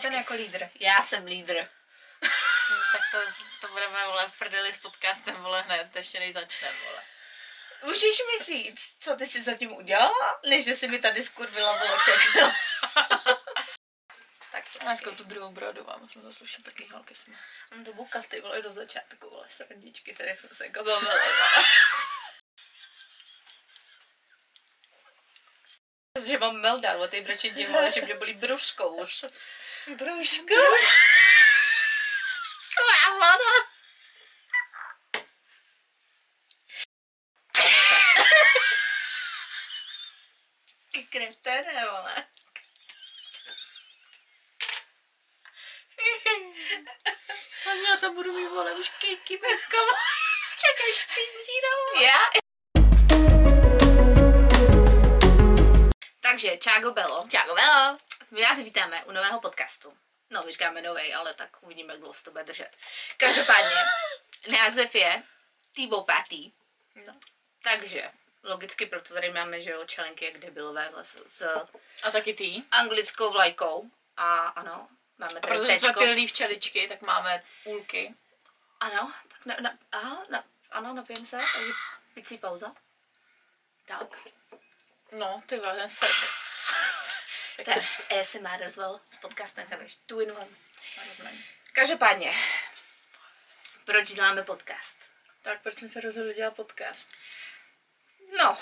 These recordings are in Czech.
ten jako lídr? Já jsem lídr. Hm, tak to, to budeme, vole, v prdeli s podcastem, vole, hned, ještě než začneme, vole. Můžeš mi říct, co ty jsi zatím udělala, než že jsi mi tady skurvila bylo všechno. tak to Dneska tu druhou brodu vám, jsme to sluší pěkný holky jsme. Mám to bukat, ty vole, do začátku, vole, srdičky, tady jak jsme se jako bavili, že mám meltdown od té brečetí, vole, že mě bolí bruskou už. Brůžko? Klávala. Ty kreténe, vole. A já tam budu mít, vole, už kejky mekama. Jaká špindíra, vole. Já? Takže, čágo Belo. Čágo Belo. My vás vítáme u nového podcastu. No, my říkáme novej, ale tak uvidíme, jak dlouho se to bude držet. Každopádně, název je Tivo Patty. No. Takže, logicky proto tady máme, že jo, čelenky jak debilové vlastně s A taky ty. anglickou vlajkou. A ano, máme A tady protože jsme tečko. pilí včeličky, tak máme půlky. Ano, tak na, na, aha, na, ano, napijem se, takže picí pauza. Tak. No, ty vole, ten. To je ASMR as well s podcastem, chápeš? Two in one. Rozumím. Každopádně, proč děláme podcast? Tak proč jsme se rozhodli dělat podcast? No,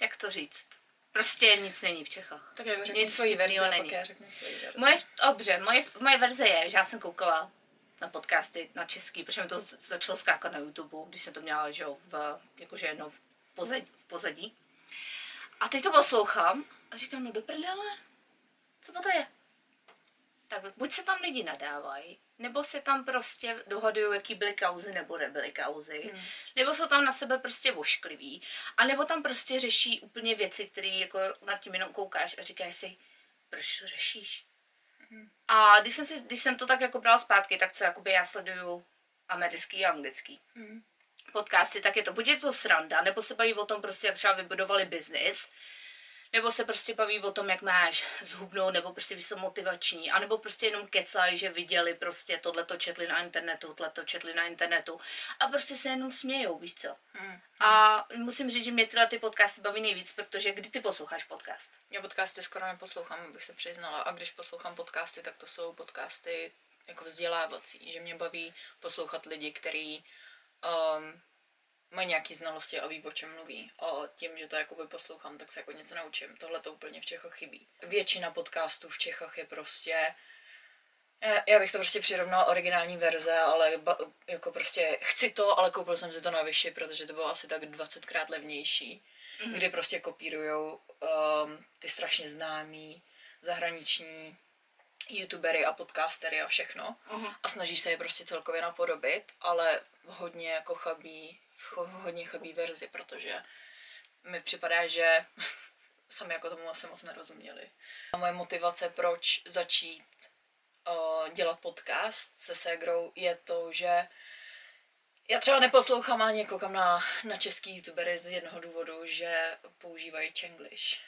jak to říct? Prostě nic není v Čechách. Tak jako Nic svoji verzi není. já řeknu svoji verzi. Moje, dobře, moje, moje verze je, že já jsem koukala na podcasty na český, protože mi to začalo skákat na YouTube, když jsem to měla, že jo, v, jakože jednou v pozadí, v pozadí. A teď to poslouchám a říkám, no do prdele, co to je? Tak buď se tam lidi nadávají, nebo se tam prostě dohadují, jaký byly kauzy nebo nebyly kauzy, hmm. nebo jsou tam na sebe prostě voškliví, a nebo tam prostě řeší úplně věci, které jako nad tím jenom koukáš a říkáš si, proč to řešíš? A když jsem, si, když jsem to tak jako brala zpátky, tak co jakoby já sleduju americký a anglický Mm. podcasty, tak je to buď je to sranda, nebo se baví o tom prostě, jak třeba vybudovali biznis, nebo se prostě baví o tom, jak máš zhubnout, nebo prostě jsou motivační, anebo prostě jenom kecají, že viděli prostě tohle to četli na internetu, tohle to četli na internetu a prostě se jenom smějou, víš co. Mm. A musím říct, že mě teda ty podcasty baví nejvíc, protože kdy ty posloucháš podcast? Já podcasty skoro neposlouchám, abych se přiznala. A když poslouchám podcasty, tak to jsou podcasty jako vzdělávací. Že mě baví poslouchat lidi, kteří um, mají nějaké znalosti a ví, o čem mluví. A tím, že to jakoby poslouchám, tak se jako něco naučím. Tohle to úplně v Čechách chybí. Většina podcastů v Čechách je prostě já- bych to prostě přirovnala originální verze, ale ba, jako prostě chci to, ale koupil jsem si to na Vyši, protože to bylo asi tak 20krát levnější mm. kdy prostě kopírujou um, ty strašně známí zahraniční youtubery a podcastery a všechno Mhm. a snaží se je prostě celkově napodobit, ale hodně jako chabí, v hodně chabí verzi, protože mi připadá, že sami jako tomu asi moc nerozuměli. A moje motivace, proč začít uh, dělat podcast se ségrou, je to, že já třeba neposlouchám ani koukám na, na český youtubery z jednoho důvodu, že používají čenglish.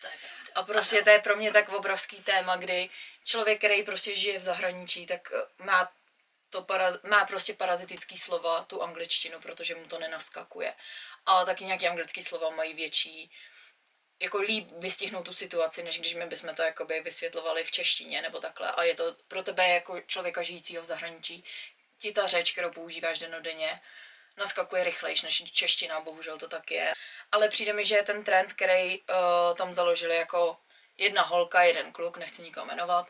To je pravda. A prostě to je pro mě tak obrovský téma, kdy člověk, který prostě žije v zahraničí, tak má to para, má prostě parazitický slova, tu angličtinu, protože mu to nenaskakuje. A taky nějaký anglický slova mají větší, jako líp vystihnou tu situaci, než když my bychom to jakoby vysvětlovali v češtině nebo takhle. A je to pro tebe jako člověka žijícího v zahraničí, ti ta řeč, kterou používáš denodenně, naskakuje rychlejš než čeština, bohužel to tak je. Ale přijde mi, že je ten trend, který uh, tam založili jako jedna holka, jeden kluk, nechci nikoho jmenovat,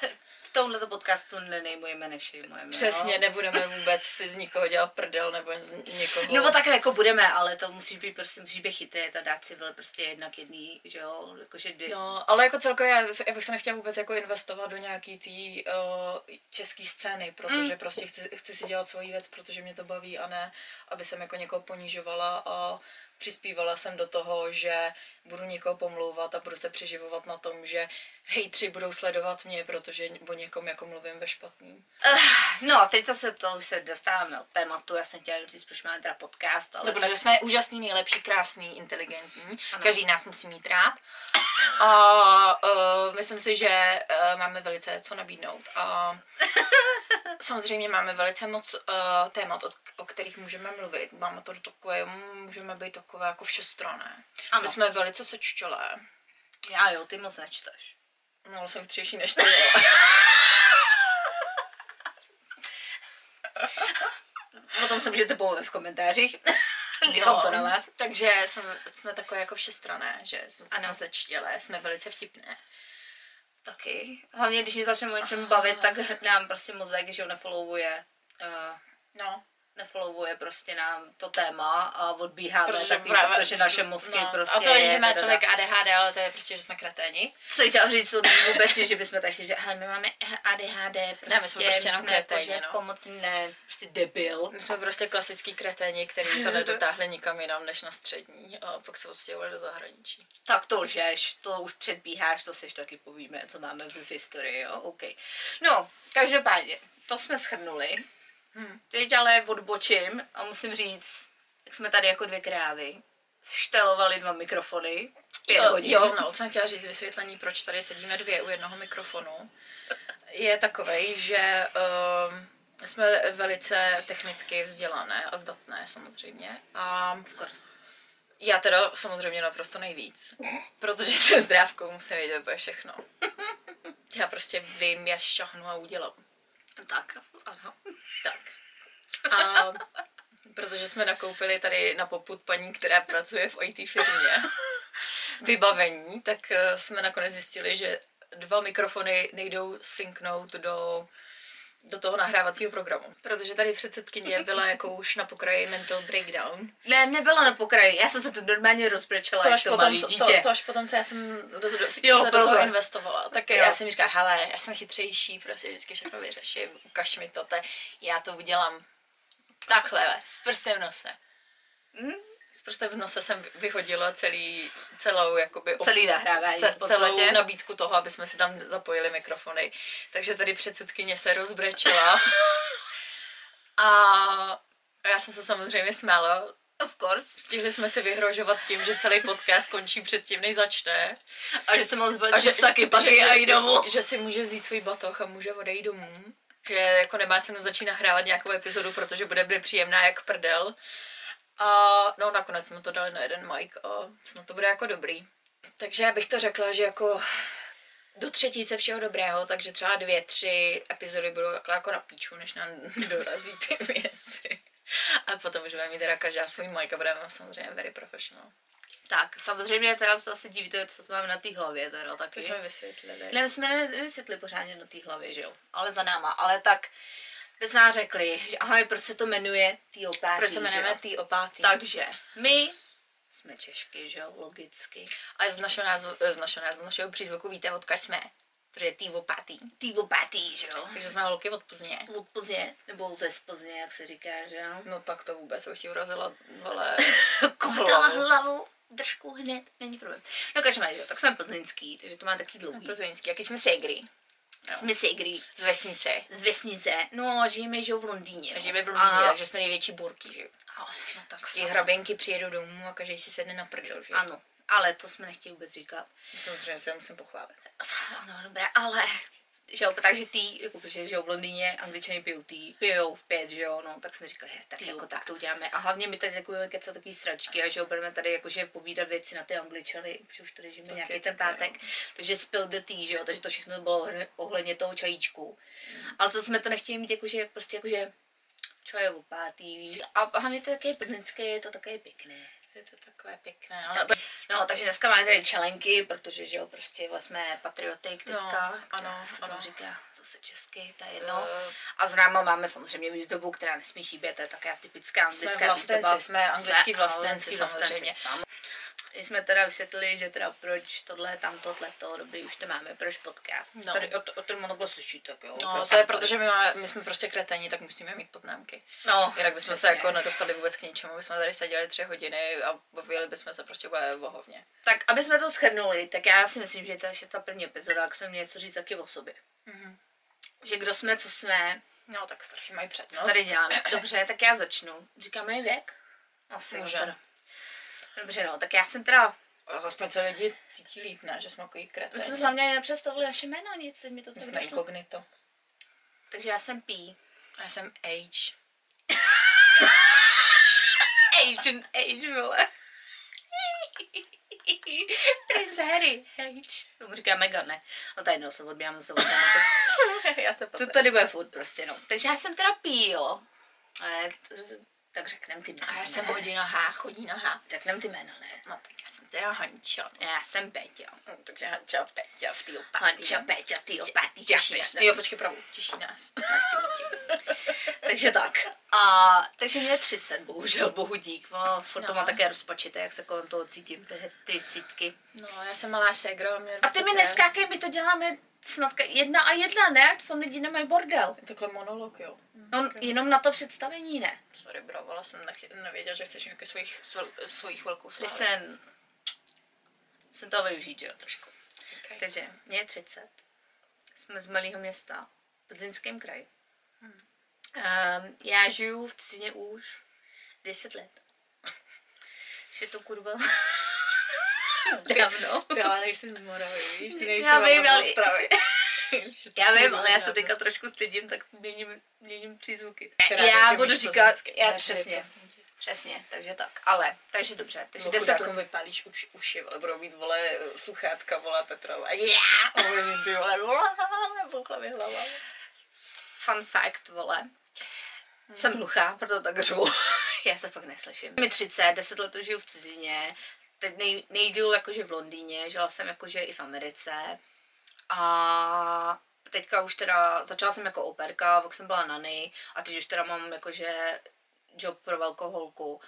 V tomhle podcastu nenejmujeme, nešejmujeme. Přesně, jo? nebudeme vůbec si z nikoho dělat prdel nebo z někoho. Nebo takhle jako budeme, ale to musíš být prostě, musíš být chytrý a dát si vyle prostě jednak jedný, že jo, jakože dvě. No, ale jako celkově, já, já bych se nechtěla vůbec jako investovat do nějaký té uh, české scény, protože mm. prostě chci, chci si dělat svoji věc, protože mě to baví a ne, aby jsem jako někoho ponižovala a přispívala jsem do toho, že budu někoho pomlouvat a budu se přeživovat na tom, že hejtři budou sledovat mě, protože o někom jako mluvím ve špatným. No a teď zase to už se dostáváme od tématu, já jsem chtěla říct, proč máme teda podcast, ale... Nebo že jsme úžasný, nejlepší, krásný, inteligentní. Ano. Každý nás musí mít rád. A uh, myslím si, že uh, máme velice co nabídnout. A samozřejmě máme velice moc uh, témat, o, o kterých můžeme mluvit. Máme to takové, můžeme být takové jako všestranné. Ano. My jsme velice sečtělé. Já jo, ty moc nečteš. No, ale jsem chytřejší než ty. jo. O tom se můžete povědět v komentářích. Nechám to na vás. Takže jsme, jsme takové jako všestrané, že jsme Ano. sečtělé, jsme velice vtipné. Taky. Hlavně, když začneme o něčem bavit, tak nám prostě mozek, že ho nefollowuje. Uh, No, nefollowuje prostě nám to téma a odbíhá protože, taky, právě- protože naše mozky no, prostě... A to není, že má člověk ADHD, ale to je prostě, že jsme kreténi. Co chtěla říct, to vůbec, že bychom tak že hele, my máme ADHD, prostě, my jsme prostě jenom kreténi, jakože no. pomocné, prostě debil. My jsme prostě klasický kreténi, který to nedotáhli nikam jinam než na střední a pak se odstěhovali do zahraničí. Tak to lžeš, to už předbíháš, to si taky povíme, co máme v historii, jo, OK. No, každopádně, to jsme schrnuli. Hmm. Teď ale odbočím a musím říct, jak jsme tady jako dvě krávy, štelovali dva mikrofony, pět Jo, hodin. jo, no, jsem chtěla říct, vysvětlení, proč tady sedíme dvě u jednoho mikrofonu, je takovej, že um, jsme velice technicky vzdělané a zdatné samozřejmě. A já teda samozřejmě naprosto nejvíc, protože se zdrávkou musím vědět úplně všechno. Já prostě vím, já šahnu a udělám. Tak, ano. Tak. A protože jsme nakoupili tady na poput paní, která pracuje v IT firmě, vybavení, tak eh, jsme nakonec zjistili, že dva mikrofony nejdou synknout do do toho nahrávacího programu. Protože tady předsedkyně byla jako už na pokraji mental breakdown. Ne, nebyla na pokraji, já jsem se tu normálně rozbrečela, To až, to potom, malý to, to, dítě. to až potom, co já jsem do, do, Jo, se do toho investovala. Tak Jo. já jsem říkala, hele, já jsem chytřejší, prostě vždycky všechno vyřeším, ukaž mi to, te, já to udělám takhle, s prstem v nose. Hm? Prstem v nose jsem vyhodila celý, celou, jakoby, Celý nahrávání ce, celou nabídku toho, aby jsme si tam zapojili mikrofony. Takže tady předsedkyně se rozbrečela. a já jsem se samozřejmě smála. Of course. Stihli jsme si vyhrožovat tím, že celý podcast končí předtím, než začne. A že jsem moc A že, taky paky a jí domů. Že si může vzít svůj batoh a může odejít domů. Že jako nemá cenu začít nahrávat nějakou epizodu, protože bude příjemná jak prdel. A no nakonec jsme to dali na jeden mic a snad to bude jako dobrý. Takže já bych to řekla, že jako do třetíce všeho dobrého, takže třeba dvě, tři epizody budou takhle jako na píču, než nám dorazí ty věci. A potom už budeme mít teda každá svůj mic a budeme samozřejmě very professional. Tak, samozřejmě teda se asi divíte, co to máme na té hlavě, teda To taky. jsme vysvětlili. Ne, my jsme ne- nevysvětli pořádně na té hlavě, že jo, ale za náma, ale tak bychom nám řekli, že ahoj, proč se to jmenuje Teopathy, Proč se jmenujeme tý opátý? Takže my jsme Češky, že jo, logicky. A z našeho názvu, z našeho názvu, z našeho přízvuku víte, odkud jsme. Protože tý opátý. Teopathy, že jo. Takže jsme holky od Plzně. Od Plzně, nebo ze Plzně, jak se říká, že jo. No tak to vůbec, bych ti urazila, vole, Kovrtala hlavu. držku hned, není problém. No každopádně, jo, tak jsme plzeňský, takže to má taky dlouhý. plzeňský, jaký jsme segry. Jo. Jsme sigry Z vesnice. z vesnice, no a žijeme, že jo, v Londýně. no. Žijeme v Londýně, A- takže jsme největší burky, že jo. a- No tak Ty hraběnky přijedou domů a každý si sedne na prdel, že. Ano, ale to jsme nechtěli vůbec říkat. Samozřejmě se musím pochválit. Ano, dobré, ale že jo, takže ty, jako, protože že jo, v Londýně angličani pijou tý, pijou v pět, že jo, no, tak jsme říkali, je, tak Ty jako tak to uděláme. A hlavně my tady budeme kecat takový sračky a že jo, budeme tady jakože povídat věci na ty angličany, protože už tady žijeme nějaký ten pátek. Takže spill the tea, že jo, takže to všechno bylo ohledně- toho čajíčku. Ale co jsme to nechtěli mít jakože, jak prostě jakože čaje opátý, víš. A hlavně to je také plzeňské, je to také pěkné. Je to takové pěkné, ale... No, takže dneska máme tady čelenky, protože, že jo, prostě jsme patriotik teďka. No, ano, se ano. říká, zase česky, to je jedno. Eh, A z náma máme samozřejmě výzdobu, která nesmí chybět, to je také typická anglická Jsme vlastenci, výzdoba. jsme anglický Jsme vlastenci anglický samozřejmě. sam- jsme teda vysvětlili, že teda proč tohle, tam tohle, to, dobrý, už to máme, proč podcast. No. No. Tady o, o tom takhle slyší, tak jo. No, to je proto, že my, máme, my jsme prostě kreteni, tak musíme mít poznámky. No, Jinak bychom se přesně. jako nedostali vůbec k ničemu, bychom tady seděli tři hodiny a bavili bychom se prostě úplně vohovně. Tak, aby jsme to shrnuli, tak já si myslím, že to je ta první epizoda, jak jsme měli něco říct taky o sobě. Mhm. Že kdo jsme, co jsme, No, tak strašně mají co přednost. tady děláme. Dobře, tak já začnu. Říkáme věk? Asi jo, Můžem. teda. Dobře, no, tak já jsem teda, Aspoň se lidi cítí líp, ne? Že jsme takový my kreteni. jsme se hlavně nepředstavili naše jméno, nic, mi to My tak jsme došlo. inkognito. Takže já jsem P. A já jsem H. Asian age, vole. Prince Harry, H. Tomu říká Megan, ne? No tady no, se odbíjám se od tématu. já se To tady bude furt prostě, no. Takže já jsem teda P, jo. Tak řeknem ty jméno. A já jsem hodí na H, chodí na H. Řeknem ty jméno, ne? No tak já jsem teda Hanča. Já jsem Peťa. No, takže Hanča, Peťa, v týho Hanča, Peťa, ty opátý, Těší nás. Jo, počkej, pravou, těší nás. To takže tak. A, takže mě je 30, bohužel, bohu dík. No, furt to No. má také rozpačité, jak se kolem toho cítím, ty třicítky. No, já jsem malá. Mě A ty mi neskákej, my to děláme snad jedna a jedna, ne? V tom lidi nemají bordel. Je takhle monolog, jo. No, jenom na to představení, ne? Sorry, bravo, ale jsem nechy- nevěděla, že chceš nějaké svých, svých velkou slávu. Listen, jsem to využít, jo, trošku. Okay. Takže mě je 30. Jsme z malého města v Plzeňském kraji. Um, já žiju v cizině už 10 let. Je to kurva dávno. Ty ale nejsi z Moravy, víš? Ty nejsi Já vím, ale. Já vím, ale já se teďka trošku stydím, tak měním, měním přízvuky. Ráda, Já budu říkat, já přesně, přesně, takže tak, ale, takže dobře, takže 10 chudákům let. vypálíš uši, uši, vole, budou mít, vole, sluchátka, vole, Petrova. Yeah! A bude mít, ty vole, vole, bouchla mi hlava. Fun fact, vole. Jsem hluchá, proto tak řvu. Já se fakt neslyším. Mi 30, 10 let už žiju v cizině. Teď nej, nejdůl jakože v Londýně, žila jsem jakože i v Americe. A teďka už teda, začala jsem jako operka, pak jsem byla nany a teď už teda mám jakože job pro velkou holku,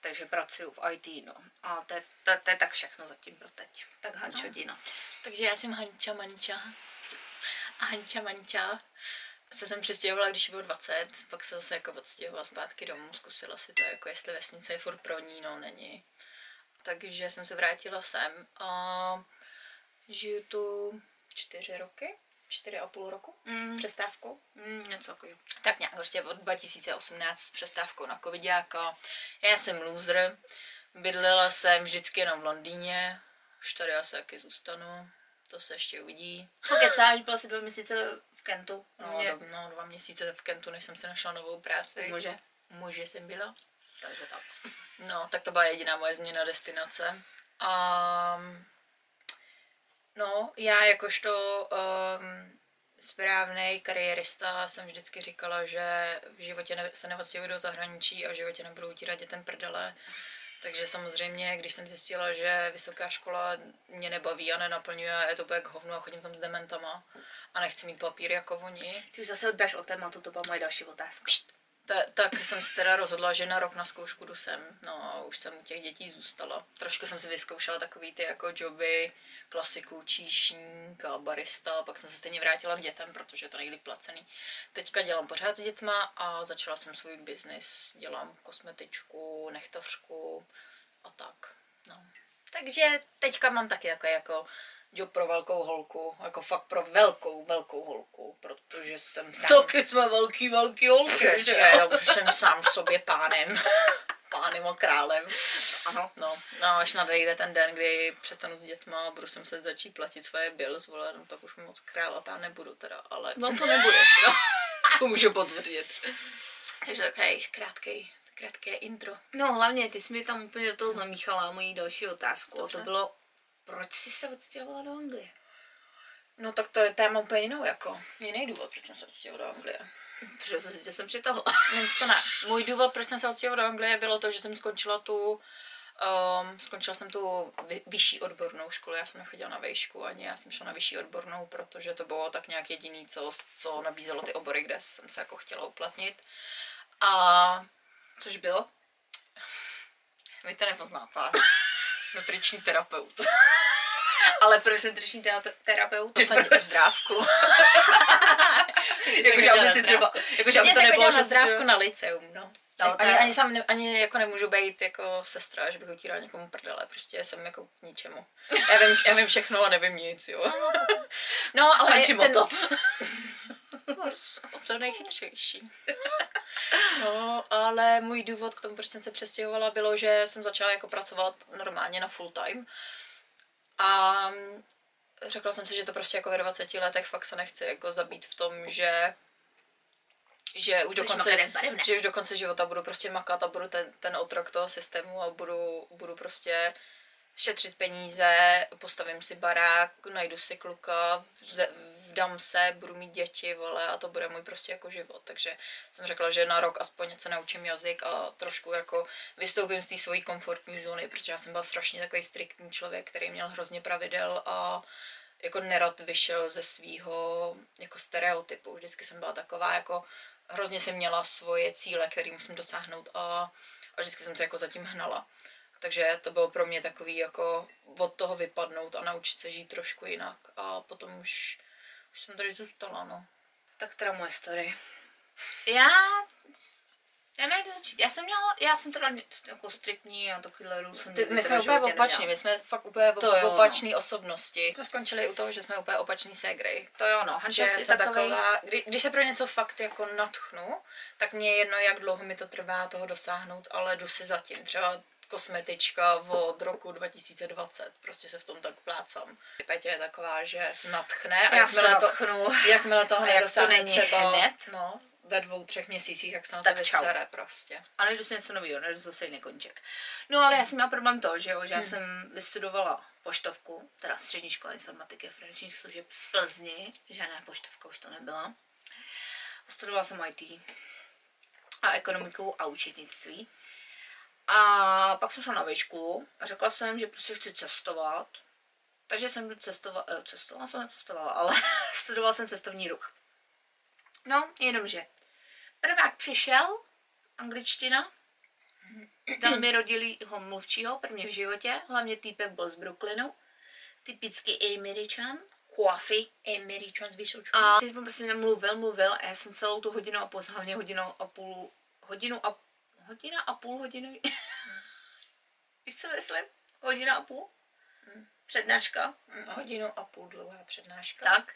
takže pracuju v IT, no. A to je, to, to je tak všechno zatím pro teď. Tak Hančo, Dina. Takže já jsem Hanča Manča. A Hanča Manča se jsem přestěhovala, když bylo 20, pak se zase jako odstěhovala zpátky domů, zkusila si to, jako jestli vesnice je furt pro ní, no není. Takže jsem se vrátila sem a žiju tu čtyři roky, čtyři a půl roku Mm. s přestávkou. Mm, něco takového. Tak nějak prostě od 2018 s přestávkou na covidiáka. Já jsem loser, bydlela jsem vždycky jenom v Londýně, už tady asi taky zůstanu, to se ještě uvidí. Co kecáš, byla jsi dva měsíce v Kentu. No, Mě- do, no, dva měsíce v Kentu, než jsem si našla novou práci. Může. Muže jsem byla. Takže tak. No, tak to byla jediná moje změna destinace. A no, já jakožto um, správný kariérista jsem vždycky říkala, že v životě ne, se neodstěhuji do zahraničí a v životě nebudu utírat dětem prdele. Takže samozřejmě, když jsem zjistila, že vysoká škola mě nebaví a nenaplňuje je to bude k hovnu a chodím tam s dementama a nechci mít papír jako oni, Ty už zase odbíjáš od tématu, to byla moje další otázka. Ta, tak jsem se teda rozhodla, že na rok na zkoušku jdu sem. No a už jsem u těch dětí zůstala. Trošku jsem si vyzkoušela takový ty jako joby, klasiku, číšník a barista, pak jsem se stejně vrátila k dětem, protože je to nejlíp placený. Teďka dělám pořád s dětma a začala jsem svůj biznis. Dělám kosmetičku, nechtařku a tak. No. Takže teďka mám taky jako, jako job pro velkou holku, jako fakt pro velkou, velkou holku, protože jsem sám... Taky jsme velký, velký holky, Přesně, jo? už jsem sám v sobě pánem. pánem a králem. Ano. No, no až nadejde ten den, kdy přestanu s dětma a budu si muset začít platit svoje bills, vole, no, tak už moc král a pán nebudu teda, ale... No to nebudeš, no. To můžu potvrdit. Takže takový krátký, krátké intro. No hlavně, ty jsi mi tam úplně do toho zamíchala moji další otázku. A Dobře. to bylo, proč jsi se odstěhovala do Anglie? No tak to je téma úplně jinou, jako jiný důvod, proč jsem se odstěhovala do Anglie. Protože jsem si tě sem přitahla. No, to ne. Můj důvod, proč jsem se odstěhovala do Anglie, bylo to, že jsem skončila tu Um, skončila jsem tu vy, vyšší odbornou školu, já jsem nechodila na vejšku ani, já jsem šla na vyšší odbornou, protože to bylo tak nějak jediný, co, co nabízelo ty obory, kde jsem se jako chtěla uplatnit. A Což bylo? vy to nepoznáte. Nutriční terapeut. Ale proč nutriční te- terapeut? To jsem zdrávku. Jakože aby si třeba, jakože aby to nebylo, že na zdrávku na liceum, no. No, to ani, je- ani, sám ne, ani jako nemůžu být jako sestra, že bych utírala někomu prdele, prostě jsem jako k ničemu. Já vím, já vím všechno a nevím nic, jo. No, ale ten, moto. to nejchytřejší. No, ale můj důvod k tomu, proč jsem se přestěhovala, bylo, že jsem začala jako pracovat normálně na full time. A řekla jsem si, že to prostě jako ve 20 letech fakt se nechci jako zabít v tom, že že už jak barevné. že už do konce života budu prostě makat a budu ten, ten otrok toho systému a budu, budu prostě šetřit peníze, postavím si barák, najdu si kluka, vdám se, budu mít děti, vole, a to bude můj prostě jako život. Takže jsem řekla, že na rok aspoň se naučím jazyk a trošku jako vystoupím z té svojí komfortní zóny, protože já jsem byla strašně takový striktní člověk, který měl hrozně pravidel a jako nerad vyšel ze svého jako stereotypu. Vždycky jsem byla taková jako hrozně jsem měla svoje cíle, které musím dosáhnout a, a vždycky jsem se jako zatím hnala. Takže to bylo pro mě takový jako od toho vypadnout a naučit se žít trošku jinak. A potom už, už jsem tady zůstala, no. Tak teda moje story. Já... Já nevím, kde začít. Já jsem měla, já jsem teda jako striktní a takovýhle růl jsem Ty, my jsme úplně opační, my jsme fakt úplně To jo, no. opační osobnosti. Jsme skončili u toho, že jsme úplně opační ségry. To jo, no. že Hanča je takový... taková, kdy, když se pro něco fakt jako natchnu, tak mě je jedno, jak dlouho mi to trvá toho dosáhnout, ale jdu si zatím. Třeba kosmetička od roku 2020, prostě se v tom tak plácám. Petě je taková, že se natchne a Já se jakmile to, natchnu. jakmile toho jak to není třeba hned? No, ve dvou, třech měsících, jak se na Tak to čau. vysere prostě. A najdu si něco nového, najdu zase jiný koníček. No ale já jsem měla problém to, že jo, že já Hmm. jsem vystudovala poštovku, teda střední škola informatiky a finančních služeb v Plzni, žádná poštovka už to nebyla. Studovala jsem IT a ekonomiku a účetnictví. A pak jsem šla na výšku a řekla jsem, že prostě chci cestovat. Takže jsem jdu cestovat, eh, cestovala jsem necestovala, ale studovala jsem cestovní ruch. No, jenomže prvák přišel, angličtina, dal mi rodilýho mluvčího, prvně v životě, hlavně týpek byl z Brooklynu, typický Američan, coffee, Američan z Vysočku. A teď on prostě nemluvil, mluvil a já jsem celou tu hodinu a půl, hlavně hodinu a půl, hodinu a, hodina a půl hodinu, víš co myslím? Hodina a půl? Přednáška. Hodinu a půl dlouhá přednáška. Tak.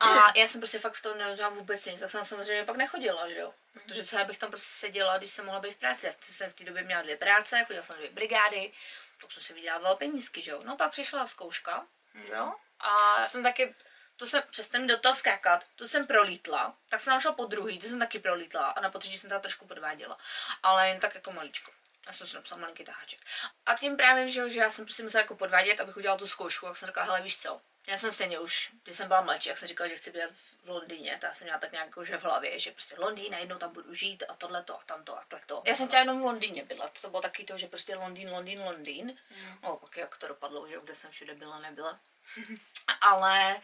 A já jsem prostě fakt z toho nedělala vůbec nic, tak jsem samozřejmě pak nechodila, že jo. Protože co já bych tam prostě seděla, když jsem mohla být v práci. Já jsem v té době měla dvě práce, chodila jsem na dvě brigády, tak jsem si vydělávala penízky, že jo. No pak přišla zkouška, že jo. A Já jsem taky tu jsem, přes ten do toho skákat, tu jsem prolítla, tak jsem našla po druhý, tu jsem taky prolítla a na potřetí jsem teda trošku podváděla. Ale jen tak jako maličko. Já jsem si napsala malinký taháček. A tím právě, že, že já jsem prostě musela jako podvádět, abych udělala tu zkoušku, tak jsem řekla, hele víš co, já jsem stejně už, když jsem byla mladší, jak jsem říkala, že chci být v Londýně, tak jsem měla tak nějak jako, že v hlavě, že prostě Londýn, najednou tam budu žít a tohleto a tamto a takto. Já jsem chtěla jenom v Londýně bydlet, to bylo taky to, že prostě Londýn, Londýn, Londýn. No pak jak to dopadlo, že kde jsem všude byla, nebyla. Ale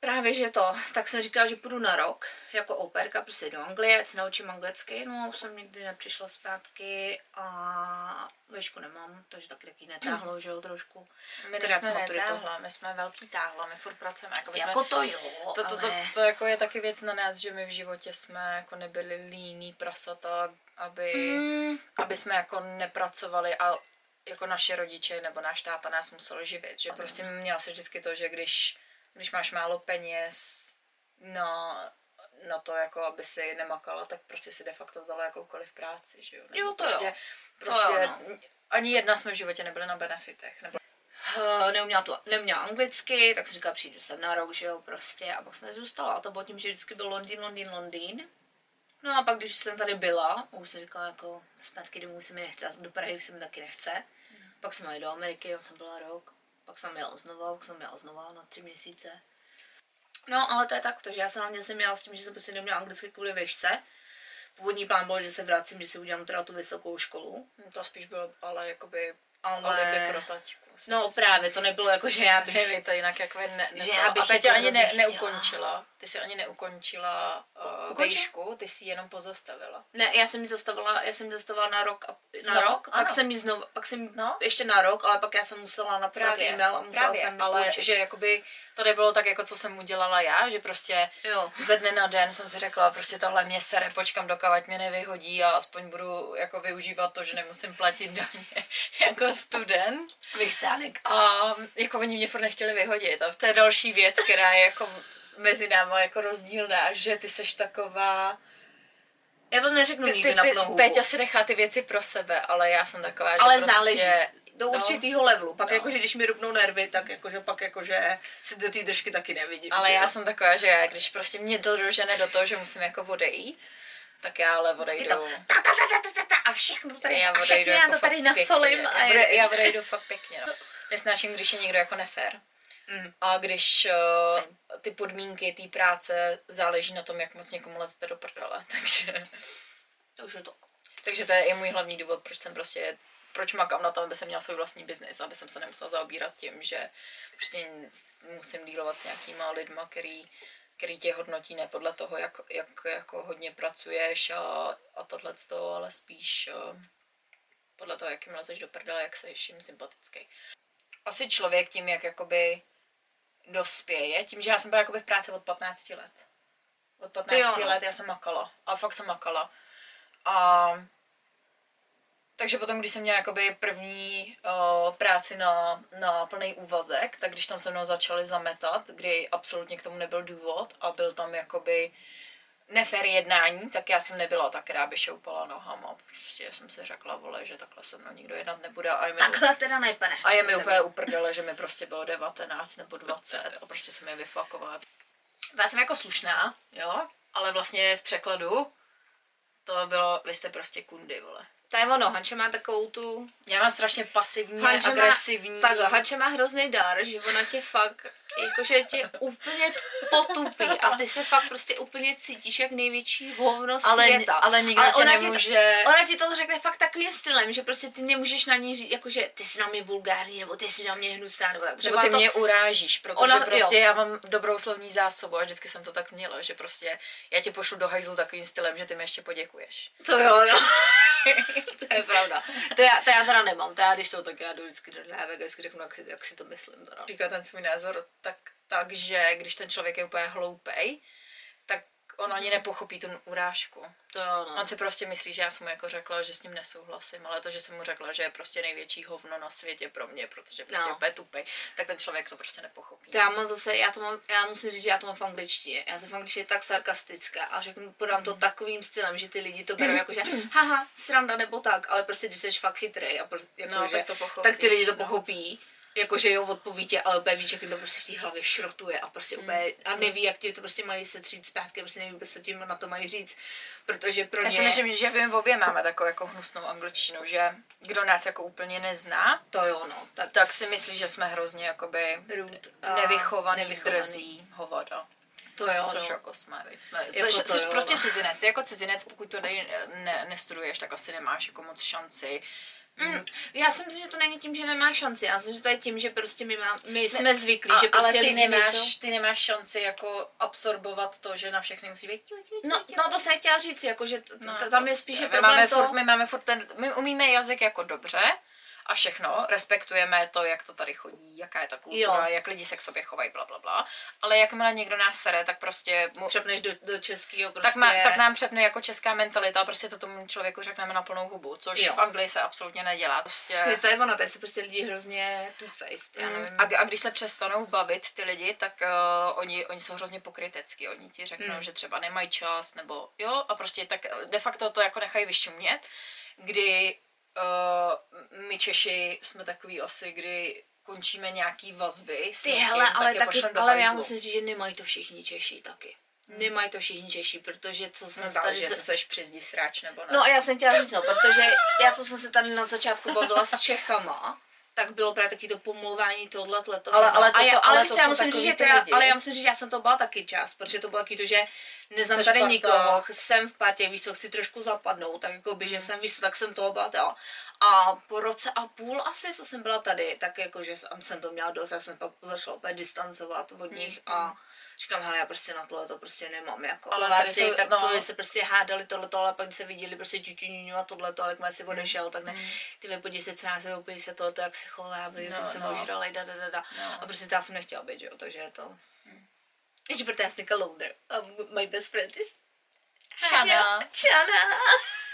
Právě, že to, tak jsem říkala, že půjdu na rok jako operka prostě do Anglie, se naučím anglicky, no jsem nikdy nepřišla zpátky a vešku nemám, takže taky taky netáhlo, že jo, trošku. my jsme netáhla, my jsme velký táhla, my furt pracujeme. Jako, Jako jsme, to jo, to, to, to, ale... to, jako je taky věc na nás, že my v životě jsme jako nebyli líní prasata, aby, Mm, aby jsme jako nepracovali a jako naše rodiče nebo náš táta nás musel živit. Že prostě měla se vždycky to, že když, když máš málo peněz na, na to, jako aby si nemakala, tak prostě si de facto vzala jakoukoliv práci, že jo? Nebo Jo, to prostě, jo. Prostě jo, no. ani jedna jsme v životě nebyli na benefitech. Nebo Uh, neuměla, tu, neuměla anglicky, tak jsem říkala, přijdu sem na rok, že jo, prostě, a pak jsem nezůstala. A to bylo tím, že vždycky byl Londýn, Londýn, Londýn. No a pak, když jsem tady byla, už jsem říkala, jako zpátky domů se mi nechce, a do Prahy se mi taky nechce. Pak jsem jela do Ameriky, tam jsem byla rok. Pak jsem jela znova, pak jsem jela znova na tři měsíce. No, ale to je tak, takže já jsem hlavně jsem měla s tím, že jsem prostě neměla anglicky kvůli výšce. Původní plán byl, že se vracím, že si udělám teda tu vysokou školu. to spíš bylo ale jakoby Ale- pro taťku si No myslím. právě, to nebylo jako, že já bych... Že vy to jinak jako ne, ne Že já bych A Petě ani ne, neukončila. Ty si ani neukončila uh, vejšku, ty si ji jenom pozastavila. Ne, já jsem ji zastavila, já jsem ji zastavila na rok, a, na No, rok, ano. pak jsem ji znovu, pak jsem No. ještě na rok, ale pak já jsem musela napsat Právě, e-mail a musela právě, jsem ale že jakoby to nebylo tak, jako co jsem udělala já, že prostě Jo. ze dne na den jsem si řekla, prostě tohle mě sere, počkám dokavať mě nevyhodí a aspoň budu jako využívat to, že nemusím platit daně jako student. Vychcánek. A jako oni mě furt nechtěli vyhodit a to je další věc, která je jako mezi náma jako rozdílná, že ty seš taková... Já to neřeknu Ty, nikdy ty, na ty, plnou. Péťa si nechá ty věci pro sebe, ale já jsem taková, že ale prostě... záleží. Do no. určitého levelu. Pak No. jakože, když mi rupnou nervy, tak jakože pak jakože si do té držky taky nevidím. Ale že já jsem taková, že já, když prostě mě dožene do toho, že musím jako odejít, tak já ale odejdu. to ta, ta, ta, ta, ta, ta, ta, a všechno tady, já a všechny já jako to tady nasolím. pěkně. A já, já odejdu fakt pěkně. No. Nesnáším, když je někdo jako nefér. Mm. A když uh, ty podmínky té práce záleží na tom, jak moc někomu lezete do prdele. Takže, To už je to. takže to je i můj hlavní důvod, proč jsem prostě proč makám na tom, aby jsem měla svůj vlastní biznis, aby jsem se nemusela zaobírat tím, že prostě musím dílovat s nějakýma lidma, který, který tě hodnotí ne podle toho, jak, jak jako hodně pracuješ a, a tohle ale spíš uh, podle toho, jak jim lezeš do prdele, jak jsi jim sympatický. Asi člověk tím, jak jakoby dospěje, tím, že já jsem byla jakoby v práci od 15 let. Od 15 Ty jo, no. let já jsem makala. A fakt jsem makala. A takže potom, když jsem měla jakoby první uh, práci na, na plný úvazek, tak když tam se mnou začali zametat, kdy absolutně k tomu nebyl důvod a byl tam jakoby nefér jednání, tak já jsem nebyla ta, která by šoupala nohama. Prostě jsem si řekla, vole, že takhle se mnou nikdo jednat nebude a je mi to Takhle teda ne, pane. a je mi úplně uprdele, že mi prostě bylo 19 nebo 20 a prostě jsem je vyfakovala. Já jsem jako slušná, jo, ale vlastně v překladu to bylo, vy jste prostě kundy, vole. To je ono, Hanče má takovou tu... Já mám strašně pasivní, Hanče agresivní. Má, tak, Hanče má hrozný dar, že ona tě fakt, jakože tě úplně potupí a ty se fakt prostě úplně cítíš jak největší hovno ale, světa. ale nikdo ale tě ona ti to- nemůže... Ona ti to řekne fakt takovým stylem, že prostě ty nemůžeš na ní říct, jakože ty jsi na mě vulgární, nebo ty jsi na mě hnusná, nebo tak. Nebo ty to, mě urážíš, protože ona, prostě jo. já mám dobrou slovní zásobu a vždycky jsem to tak měla, že prostě já tě pošlu do hajzlu takovým stylem, že ty mi ještě poděkuješ. To jo, no. to je pravda. To já, to já teda nemám, to já když to, tak já jdu vždycky do dávek a vždycky řeknu, jak si, jak si to myslím. Teda. říká ten svůj názor tak, tak, že když ten člověk je úplně hloupej, on ani nepochopí tu urážku. To jo, no. On si prostě myslí, že já jsem mu jako řekla, že s ním nesouhlasím, ale to, že jsem mu řekla, že je prostě největší hovno na světě pro mě, protože prostě No. no. úplně tupej, tak ten člověk to prostě nepochopí. To já mám zase, já to mám, já musím říct, že já to mám v angličtině. Já jsem v angličtině tak sarkastická a řeknu, podám to takovým stylem, že ty lidi to berou jako, že haha, sranda nebo tak, ale prostě když jsi fakt chytrý a prostě, jako, No, že, tak to pochopíš, tak ty lidi to no. Jakože jo, odpoví tě, ale úplně víš, jak to prostě v té hlavě šrotuje a prostě úplně, a neví, jak ti to prostě mají se třít zpátky, prostě neví, co tím na to mají říct, protože pro Já ně... si myslím, že my obě máme takovou jako hnusnou angličtinu, že kdo nás jako úplně nezná, To jo, no. Tak, tak si myslí, že jsme hrozně jakoby Rude nevychovaný, nevychovaný. drzí hovada. To jo, Což no. jako jsme, jsme Jako což, to což jo, prostě no. cizinec. Ty jako cizinec, pokud to tady ne, nestuduješ, tak asi nemáš jako moc šanci. Mm, já si myslím, že to není tím, že nemá šanci. Já myslím, že to je tím, že prostě my, má, my jsme zvyklí, že prostě ale ty nemáš, nejsou... ty nemáš šanci jako absorbovat to, že na všechny musí být. No, no to jsem chtěla říct, jako, že t- No, tam je prostě. spíše my problém máme to... Furt, my máme furt ten, my umíme jazyk jako dobře a všechno, respektujeme to, jak to tady chodí, jaká je ta kultura, Jo. jak lidi se k sobě chovají, bla, bla, bla. Ale jakmile někdo nás sere, tak prostě mu, Třepneš do, do českého prostě... tak, má, tak nám přepne jako česká mentalita a prostě to tomu člověku řekneme na plnou hubu, což Jo. v Anglii se absolutně nedělá. Prostě... To je ono, to jsou prostě lidi hrozně two-faced, nevím. A, a když se přestanou bavit ty lidi, tak uh, oni, oni jsou hrozně pokrytecký. Oni ti řeknou, Hmm. že třeba nemají čas, nebo jo, a prostě tak eh, de facto to jako nechají vyšumět, kdy uh, my Češi jsme takový asi, kdy končíme nějaký vazby. Ty někým, hele, ale je taky, ale já musím říct, že nemají to všichni Češi taky. Nemají to všichni Češi, protože co jsem No, se tady... jestli Se... seš při zdi sráč nebo ne. No a já jsem chtěla říct, no, protože já co jsem se tady na začátku bavila s Čechama, tak bylo právě taky to pomluvání tohle, to Ale- ale to a já, jsou- ale, ale víš to já musím říct, že to já, ale já musím říct, že já jsem to byla taky čas, protože to bylo taky to, že neznám tady nikoho, jsem v partě, víš co, chci trošku zapadnout, tak jako by, Hmm. že jsem, víš co, tak jsem toho byla, to. A po roce a půl asi, co jsem byla tady, tak jako, že jsem jsem to měla dost, já jsem pak začala opět distancovat od nich a říkám, hele, já prostě na tohle to prostě nemám, jako Hmm, Ale Slováci, jsou- tak no. se prostě hádali tohleto, ale pak když se viděli prostě ťuťuňuňu a tohleto, ale jakmile si odešel, tak ne, ty ve podívej se, co já se doupí se tohleto, jak se chová, aby No, se no. ožrali, da, da, da, da. No. A prostě já jsem nechtěla být, že jo, takže je to... Ještě protože já jsem a my best friend is Čana. Čana.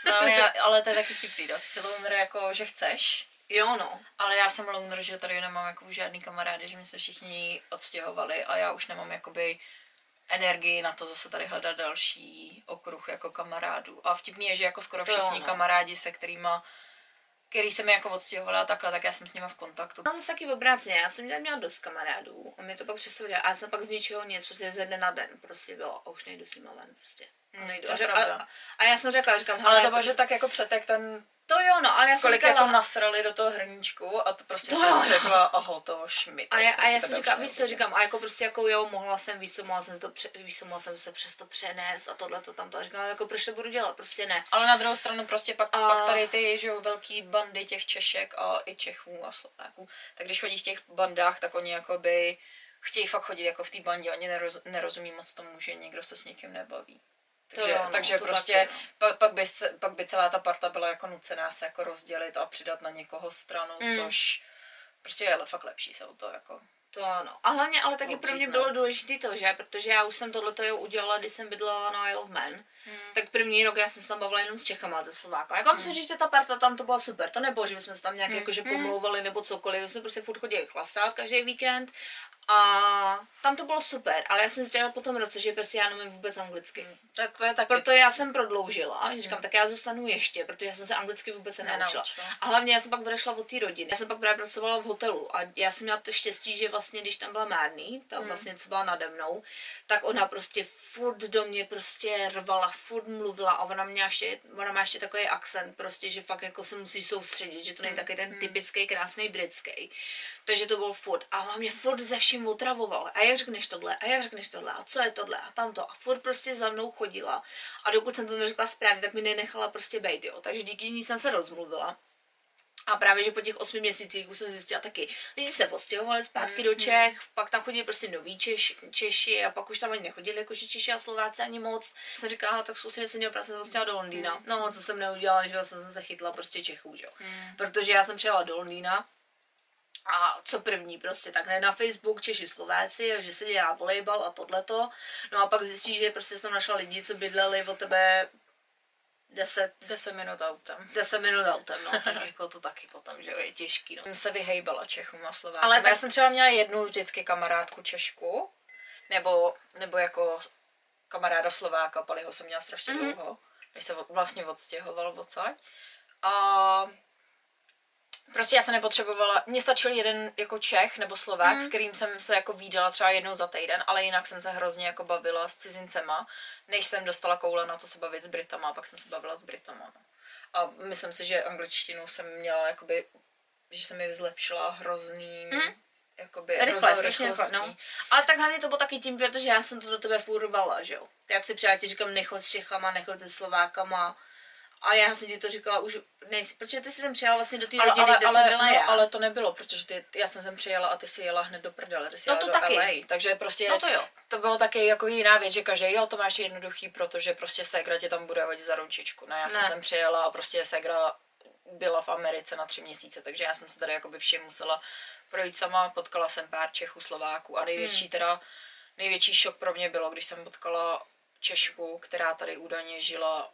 No, ale, já, ale to je taky vtipný, no. Loner jako, že chceš, Jo no. ale já jsem loner, že tady nemám jako žádný kamarády, že mi se všichni odstěhovali a já už nemám jakoby energii na to zase tady hledat další okruh jako kamarádů. A vtipný je, že jako skoro To jo, všichni no. kamarádi, se kterýma který se mi jako odstěhovala a takhle, tak já jsem s nima v kontaktu. Já zase taky obráceně, já jsem měla, měla dost kamarádů a mě to pak přesoudělo a já jsem pak z ničeho nic, prostě ze dne na den prostě bylo a už nejdu s nima ven prostě. A, Hmm, nejdu. a, řek- pravda. a, a, já jsem řekla, říkám, Ale to bylo, že prostě, tak jako přetek ten, to jo, no, ale já jsem kolik říkala, jako nasrali do toho hrníčku a to prostě To jsem jo, no. řekla, aha, to šmit. A já, a já prostě si říkám, víš co, říkám, a jako prostě jako jo, mohla jsem, víš co, mohla jsem, to pře, víš co, mohla jsem se přes to přenést a tohle to tam to. A říkám, ale jako proč to budu dělat, prostě ne. Ale na druhou stranu prostě pak, A- pak tady ty, že jo, velký bandy těch Češek a i Čechů a Slováků, tak když chodí v těch bandách, tak oni jakoby chtějí fakt chodit jako v té bandě, oni neroz, nerozumí moc tomu, že někdo se s někým nebaví. Takže, jo, no, takže to prostě taky, no. pa, pak, by, se- pak by celá ta parta byla jako nucená se jako rozdělit a přidat na někoho stranu, Mm. což prostě je ale fakt lepší se o to jako To ano. A hlavně, ale taky pro mě bylo důležité to, že, protože já už jsem tohleto jo udělala, když jsem bydlela na Isle of Man, Hmm. tak první rok já jsem se tam bavila jenom s Čechama, ze Slováka. Jako musím říct, že ta parta tam to byla super. To nebylo, že bychom se tam nějak Hmm. jakože pomlouvali nebo cokoliv, my jsme prostě furt chodili chlastat každý víkend. A tam to bylo super, ale já jsem zjistila po tom roce, že prostě já nemím vůbec anglicky. tak to je taky Proto já jsem prodloužila, že říkám, tak já zůstanu ještě, protože já jsem se anglicky vůbec nenaučila. A hlavně já jsem pak odešla od té rodiny. Já jsem pak právě pracovala v hotelu a já jsem měla to štěstí, že vlastně, když tam byla Márný, tam Hmm. vlastně co byla nade mnou, tak ona prostě furt do mě prostě rvala, furt mluvila a ona měla ještě, ona má ještě takový akcent prostě, že fakt jako se musí soustředit, že to není taky ten typický krásný britský. Takže to bylo furt. A ona mě furt ze vším otravovala. A jak řekneš tohle? A jak řekneš tohle? A co je tohle? A tamto. A furt prostě za mnou chodila. A dokud jsem to neřekla správně, tak mi nenechala prostě bejt, jo. Takže díky ní jsem se rozmluvila. A právě, že po těch osmi měsících už jsem zjistila taky, lidi se odstěhovali zpátky do Čech, pak tam chodili prostě noví Češ, Češi a pak už tam ani nechodili jakože Češi a Slováci ani moc. Jsem říkala, "Hele, tak zkusím, jestli měl práce se do Londýna. No, co jsem neudělala, že jsem se chytla prostě Čechů, že jo. Protože já jsem přijela do Londýna, a co první prostě, tak ne na Facebook Češi Slováci, že se dělá volejbal a tohleto. No a pak zjistíš, že prostě jsem našla lidi, co bydleli od tebe 10, 10 minut autem. 10 minut autem, no, tak jako to taky potom, že jo, je těžký, no. jsem se vyhejbala Čechům a Slovákům. Ale já jsem třeba měla jednu vždycky kamarádku Češku, nebo, nebo jako kamaráda Slováka, Paliho jsem měla strašně Mhm. mm-hmm. dlouho, než se vlastně odstěhoval odsaď. A prostě já se nepotřebovala, mně stačil jeden jako Čech nebo Slovák, mm. s kterým jsem se jako výdala třeba jednou za týden, ale jinak jsem se hrozně jako bavila s cizincema, než jsem dostala koule na to se bavit s Britama, a pak jsem se bavila s Britama. No. A myslím si, že angličtinu jsem měla jakoby, že se mi zlepšila hrozným, Mm. jakoby Rychle, strašně rychle, rychlostí. no. Ale tak hlavně to bylo taky tím, protože já jsem to do tebe furt rvala, že jo. Jak si přijela, ti říkám, nechoď s Čechama, nechoď se Slovákama. A já jsem ti to říkala už, nejsi, protože ty jsi sem přijela vlastně do té rodiny, ale, kde ale, jsem byla no, já. ale to nebylo, protože ty, já jsem sem přijela a ty si jela hned do prdele, ty si No to do taky. LA, takže prostě No to jo. to bylo taky jako jiná věc, že každý, jo, to máš jednoduchý, protože prostě Segra tě tam bude hodit za ručičku. Ne, já jsem Ne. sem přijela a prostě Segra byla v Americe na tři měsíce, takže já jsem se tady jakoby všem musela projít sama, potkala jsem pár Čechů, Slováků a největší Hmm. teda, největší šok pro mě bylo, když jsem potkala Češku, která tady údajně žila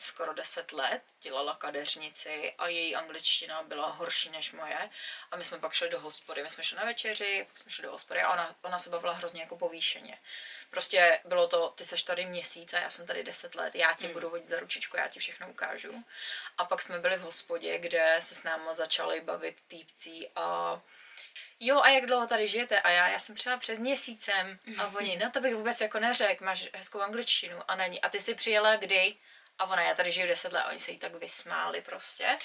skoro 10 let, dělala kadeřnici a její angličtina byla horší než moje. A my jsme pak šli do hospody, my jsme šli na večeři, pak jsme šli do hospody a ona, ona se bavila hrozně jako povýšeně. Prostě bylo to, ty seš tady měsíc a já jsem tady 10 let, já ti budu hodit za ručičku, já ti všechno ukážu. A pak jsme byli v hospodě, kde se s námi začali bavit týpcí a Jo, a jak dlouho tady žijete? A já, já jsem přijela před měsícem. A oni, no to bych vůbec jako neřekl, máš hezkou angličtinu. A není. A ty jsi přijela kdy? A ona, já tady žiju 10 let. A oni se jí tak vysmáli prostě.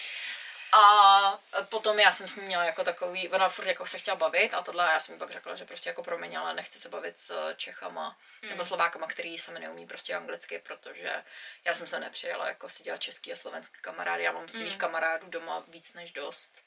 A potom já jsem s ní měla jako takový, ona furt jako se chtěla bavit a tohle já jsem jí pak řekla, že prostě jako promiň, ale nechce se bavit s Čechama hmm. nebo Slovákama, který se mi neumí prostě anglicky, protože já jsem se nepřijela jako si dělat český a slovenský kamarády, já mám svých hmm. kamarádů doma víc než dost.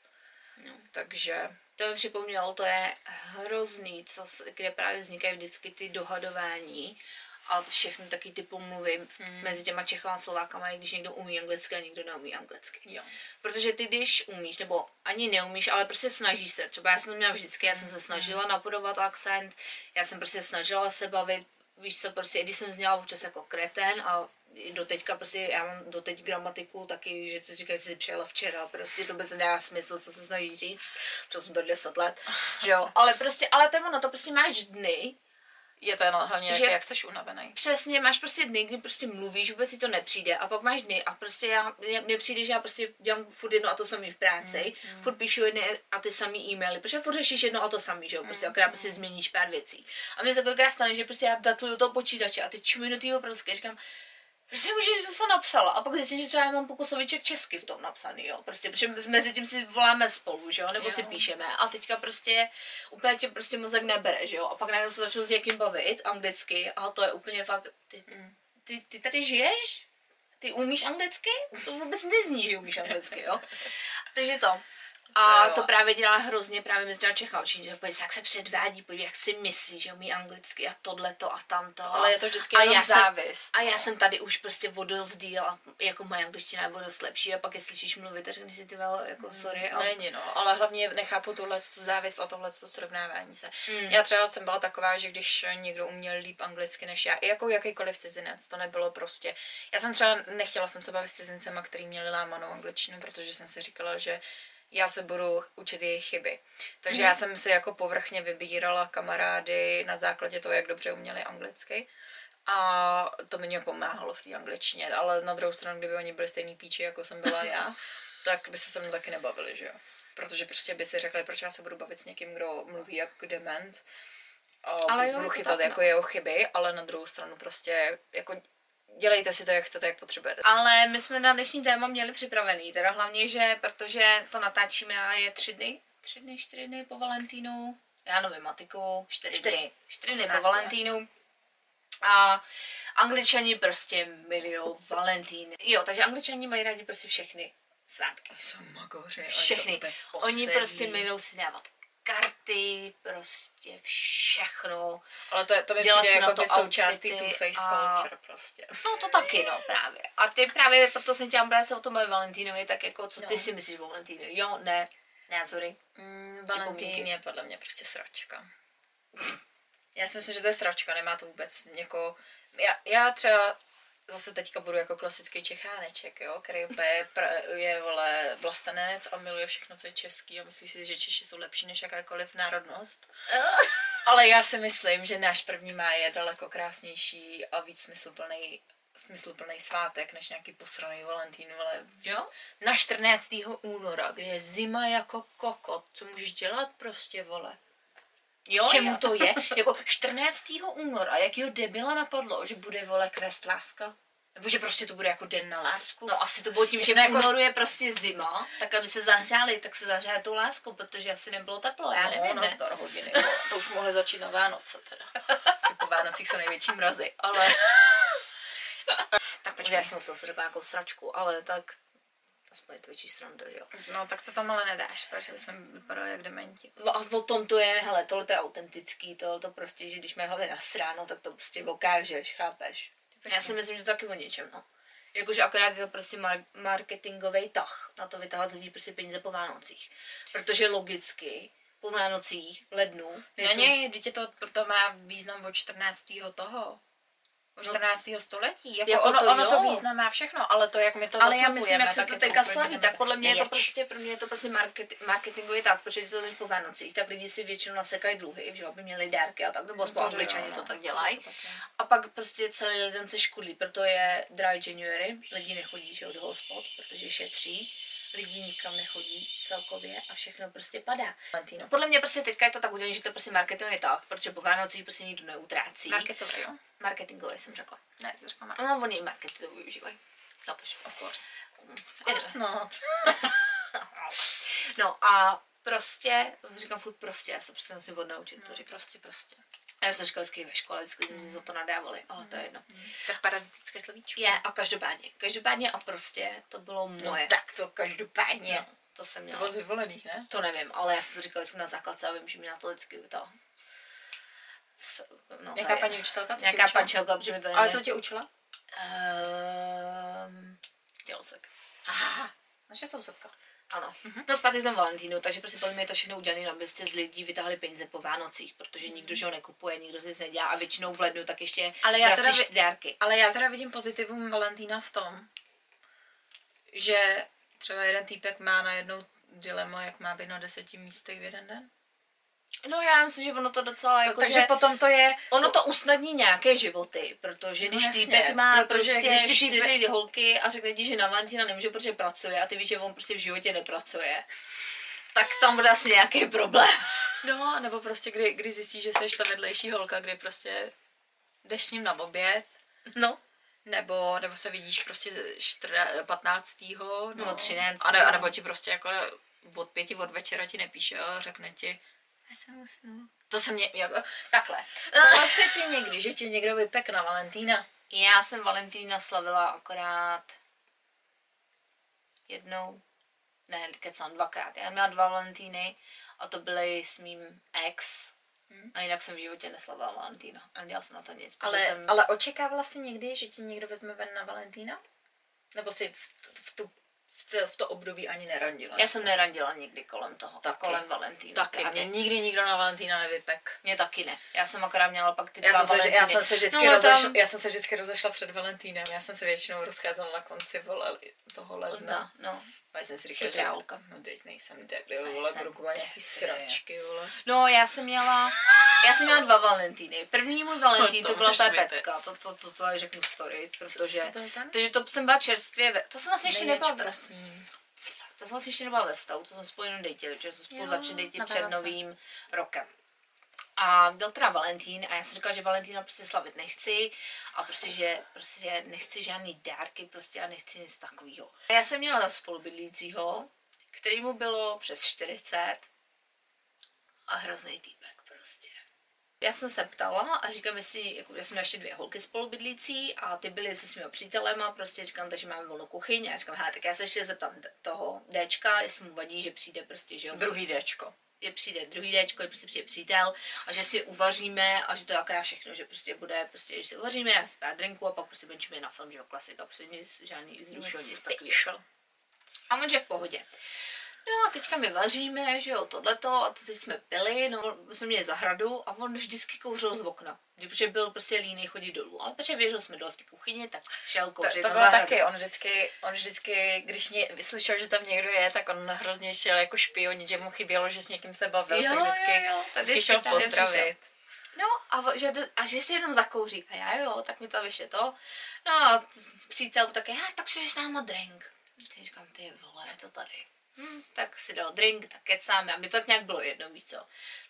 No. Takže... To mi připomnělo, to je hrozný, co, kde právě vznikají vždycky ty dohadování a všechny taky ty pomluvy hmm. mezi těma Čechama a Slovákama, když někdo umí anglicky a někdo neumí anglicky. Jo. Protože ty, když umíš, nebo ani neumíš, ale prostě snažíš se. Třeba já jsem to měla vždycky, já jsem se snažila hmm. napodovat akcent, já jsem prostě snažila se bavit, víš co, prostě, i když jsem zněla občas jako kreten a do teďka prostě, já mám do teď gramatiku taky, že si říkají, že jsi přijela včera, prostě to bez nedá smysl, co se snaží říct, protože jsem to 10 let, že jo, ale prostě, ale to je ono, to prostě máš dny, je to hlavně, že, jak, jak jsi unavený. Přesně, máš prostě dny, kdy prostě mluvíš, vůbec si to nepřijde a pak máš dny a prostě já, mně přijde, že já prostě dělám furt jedno a to samý v práci, mm, mm. furt píšu jedny a ty samý e-maily, protože furt řešíš jedno a to samý, že jo, prostě mm, akorát prostě změníš pár věcí. A mě se takovýkrát stane, že prostě já datuju to počítače a teď čumím do toho prostě říkám, Prostě že jsem napsala. A pak zjistím, že třeba já mám pokusoviček česky v tom napsaný, jo. Prostě, protože mezi tím si voláme spolu, že jo, nebo jo. si píšeme. A teďka prostě úplně tě prostě mozek nebere, že jo. A pak najednou se začnu s někým bavit anglicky a to je úplně fakt, ty, mm. ty, ty tady žiješ? Ty umíš anglicky? To vůbec nezní, že umíš anglicky, jo. Takže to. A to, právě dělá hrozně právě mezi těma Čechama, že podívej, jak se předvádí, podívej, jak si myslí, že umí anglicky a tohleto a tamto. Ale je to vždycky a já závist. Jsem, a já jsem tady už prostě vodost díl a jako moje angličtina je vodost lepší a pak je slyšíš mluvit a řekneš si ty vel, jako mm, sorry. A... Není no, ale hlavně nechápu tuhle tu závist a tohle to srovnávání se. Mm. Já třeba jsem byla taková, že když někdo uměl líp anglicky než já, i jako jakýkoliv cizinec, to nebylo prostě. Já jsem třeba nechtěla jsem se bavit s cizincema, který měli lámanou angličtinu, protože jsem si říkala, že já se budu učit jejich chyby. Takže mm. já jsem si jako povrchně vybírala kamarády na základě toho, jak dobře uměli anglicky. A to mi pomáhalo v té angličtině. Ale na druhou stranu, kdyby oni byli stejný píči, jako jsem byla já, tak by se se mnou taky nebavili, že jo. Protože prostě by si řekli, proč já se budu bavit s někým, kdo mluví jak dement. A ale budu chytat jako no. jeho chyby, ale na druhou stranu prostě jako dělejte si to, jak chcete, jak potřebujete. Ale my jsme na dnešní téma měli připravený, teda hlavně, že protože to natáčíme a je tři dny, tři dny, čtyři dny po Valentínu, já nevím, matiku, čtyři, čtyři. dny, čtyři dny po Valentínu. A angličani prostě milují Valentín. Jo, takže angličani mají rádi prostě všechny svátky. Jsou magoři. Všechny. Oni prostě milují si dávat karty, prostě všechno. Ale to, to mi přijde jako to součástí tu face a... culture prostě. No to taky, no právě. A ty právě, proto jsem chtěla brát se o tom Valentínovi, tak jako, co ty no. si myslíš o Valentínu? Jo, ne, názory. Mm, Valentín je podle mě prostě sračka. Já si myslím, že to je sračka, nemá to vůbec někoho... Já, já třeba zase teďka budu jako klasický Čecháneček, jo, který je, je vole, vlastenec a miluje všechno, co je český a myslí si, že Češi jsou lepší než jakákoliv národnost. Ale já si myslím, že náš první má je daleko krásnější a víc smysluplný smysluplný svátek, než nějaký posraný Valentín, ale jo? Na 14. února, kdy je zima jako kokot, co můžeš dělat prostě, vole? Jo, čemu jo. to je? jako 14. února, jakýho debila napadlo, že bude vole kvést láska? Nebo že prostě to bude jako den na lásku? No asi to bylo tím, že v jako... únoru je prostě zima, tak aby se zahřáli, tak se zahřáli tou láskou, protože asi nebylo teplo, já nevím, no, ne? hodiny, no, to už mohli začít na Vánoce teda. po Vánocích jsou největší mrazy, ale... tak počkej, já jsem musela si řekla nějakou sračku, ale tak aspoň je to větší sranda, že jo. No tak to tam ale nedáš, protože bychom vypadali jak dementi. No, a o tom to je, hele, tohle to je autentický, to, to prostě, že když máme hlavně nasráno, tak to prostě dokážeš, chápeš? Já si myslím, že to taky o něčem, no. Jakože akorát je to prostě mar- marketingový tah na to vytáhat z lidí prostě peníze po Vánocích. Protože logicky po Vánocích, lednu... Nejsou... Ne, ne, to, to má význam od 14. toho. 14. No, století. Jako, jako ono, to, ono to význam má všechno, ale to, jak my to Ale já myslím, jak se to teďka slaví, tak podle mě je to prostě, pro mě je to prostě market, marketingový tak, protože když se to po Vánocích, tak lidi si většinou nasekají dluhy, že aby měli dárky a tak, nebo aspoň angličani to tak dělají. A pak prostě celý lidem se škulí, proto je dry January, lidi nechodí že, do hospod, protože šetří lidi nikam nechodí celkově a všechno prostě padá. No, podle mě prostě teďka je to tak udělané, že to prostě marketingový tak, protože po Vánocích prostě nikdo neutrácí. Marketový, jo? Marketingový jsem řekla. Ne, jsi řekla marketingový. No, oni marketingový využívají. Chápeš? Of course. Of course not. no a prostě, říkám furt prostě, já se prostě musím odnaučit to No, říkat. prostě, prostě. Já jsem říkala vždycky ve škole, vždycky mm. za to nadávali, ale to je jedno. Tak parazitické slovíčko. Je, a každopádně, každopádně a prostě to bylo No moje. tak to každopádně. No, to jsem To měla. bylo z vyvolených, ne? To nevím, ale já jsem to říkala vždycky na základce a vím, že mi na to vždycky to... S, no, to Jaká je- paní učitelka? to Nějaká učila? pančelka, protože mi to Ale nevím. co tě učila? Ehm, Dělcek. Aha, naše sousedka. Ano. No zpátky tomu Valentínu, takže prostě podle mě je to všechno udělané, abyste z lidí vytáhli peníze po Vánocích, protože nikdo že ho nekupuje, nikdo si nedělá a většinou v lednu tak ještě Ale já teda dárky. Ale já teda vidím pozitivum Valentína v tom, že třeba jeden týpek má najednou dilema, jak má být na deseti místech v jeden den. No já myslím, že ono to docela jako, Takže že potom to je... ono to usnadní nějaké životy, protože No když jasně, týpek má protože prostě když ty čtyři holky a řekne ti, že na Valentína nemůže, protože pracuje a ty víš, že on prostě v životě nepracuje, tak tam bude asi nějaký problém. No, nebo prostě kdy, kdy zjistíš, že jsi ta vedlejší holka, kdy prostě jdeš s ním na oběd, No. nebo, nebo se vidíš prostě čtrna, 15. No, Nebo 13.. A, ne, a nebo ti prostě jako od pěti od večera ti nepíše a řekne ti, já jsem usnul. To se mě, jako, takhle. Stalo se ti někdy, že ti někdo vypek na Valentína? Já jsem Valentína slavila akorát jednou, ne, kecám, dvakrát. Já měla dva Valentíny a to byly s mým ex. Hmm. A jinak jsem v životě neslavila Valentína. A nedělala jsem na to nic. protože Ale, jsem... ale očekávala jsi někdy, že ti někdo vezme ven na Valentína? Nebo si v, v, tu, v, to, v to období ani nerandila? Já jsem nerandila nikdy kolem toho, Taky. kolem Valentína. Taky, právě. mě nikdy nikdo na Valentína nevypek. Mě taky ne. Já jsem akorát měla pak ty Já dva jsem, se, Valentíny. já, jsem se vždycky No, ale tam- rozešla, já jsem se vždycky rozešla před Valentínem. Já jsem se většinou rozcházela na konci vole, toho ledna. Ledna, no. Já jsem si říkala, že holka. no teď nejsem debil, vole, budu kupovat nějaký sračky, vole. No, já jsem měla, já jsem měla dva Valentíny. První můj Valentín, To to byla ta pecka, to, to, to, to tady řeknu story, protože, takže to jsem byla čerstvě, ve, to jsem vlastně ještě nebyla, prosím. to jsem vlastně ještě nebyla ve vztahu, to jsme spolu jenom dejtili, protože jsme spolu začali dejtit na před novým rokem. A byl teda Valentín a já jsem říkala, že Valentína prostě slavit nechci a prostě, že prostě nechci žádný dárky prostě a nechci nic takového. Já jsem měla za spolubydlícího, který mu bylo přes 40 a hrozný týpek prostě. Já jsem se ptala a říkám, jestli, jako, já jsem ještě dvě holky spolubydlící a ty byly se svými přítelem a prostě říkám, takže máme volnou kuchyň a říkám, tak já se ještě zeptám toho Dčka, jestli mu vadí, že přijde prostě, že jo, Druhý Dčko. Že přijde druhý Dčko, že prostě přijde přítel a že si uvaříme a že to je akorát všechno, že prostě bude, prostě, že si uvaříme, dáme si pár drinku a pak prostě benčíme na film, že jo, klasika, prostě nic, žádný zrušil, nic takového. A on, že v pohodě. No a teďka my vaříme, že jo, tohleto, a to teď jsme pili, no, jsme měli zahradu a on vždycky kouřil z okna. Že- Protože byl prostě líný chodit dolů. Ale protože věřil jsme dole v té kuchyni, tak šel To, kouřit to na bylo taky, on vždycky, on vždycky, když ně, vyslyšel, že tam někdo je, tak on hrozně šel jako špionit, že mu chybělo, že s někým se bavil, Jo, tak vždycky, jo, jo, tak vždycky šel pozdravit. No a, že, a že si jenom zakouří. A já jo, tak mi to vyšle to. No a přítel taky, já, tak si s náma drink. Ty říkám, ty vole, to tady. Hm, tak si dal drink, tak kecáme. A mi to tak nějak bylo jedno, víc co.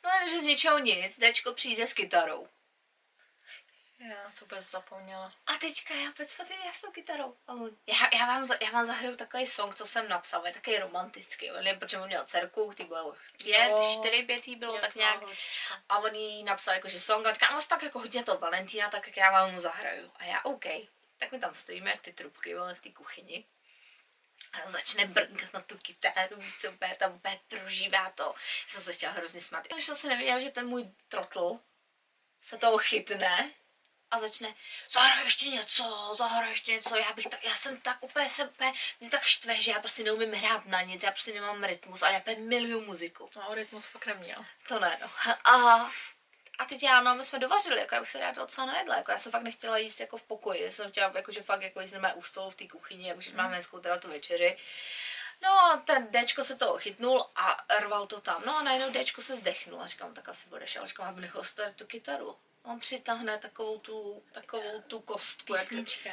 No jenom, že z ničeho nic, Dečko přijde s kytarou. Já to vůbec zapomněla. A teďka já pec já s tou kytarou. A on, já, já, vám, za- já vám zahraju takový song, co jsem napsal, je takový romantický. On je, protože on měl dcerku, ty bylo pět, Jo. čtyři, pět jí bylo, tak nějak. holčička. A on jí napsal jakože song a říká, no tak jako hodně to Valentína, tak já vám mu zahraju. A já OK. Tak my tam stojíme jak ty trubky, vole, v té kuchyni. A začne brnkat na tu kytáru, víš co, úplně tam úplně prožívá to. Já jsem se chtěla hrozně smát. Já to se nevěděla, že ten můj trotl se toho chytne a začne, zahraj ještě něco, zahraj ještě něco, já bych tak, já jsem tak úplně se úplně, mě tak štve, že já prostě neumím hrát na nic, já prostě nemám rytmus a já úplně miluju muziku. No, rytmus fakt neměl. To ne, no. A, a teď já, no, my jsme dovařili, jako já bych se ráda docela najedla, jako já jsem fakt nechtěla jíst jako v pokoji, já jsem chtěla jako, že fakt jako jíst u stolu v té kuchyni, jako že máme hezkou teda tu večeři. No a ten Dčko se toho chytnul a rval to tam. No a najednou Dčko se zdechnul a říkám, tak asi budeš, ale říkám, aby nechal tu kytaru. On přitáhne takovou tu, takovou tu kostku. jak- Písnička.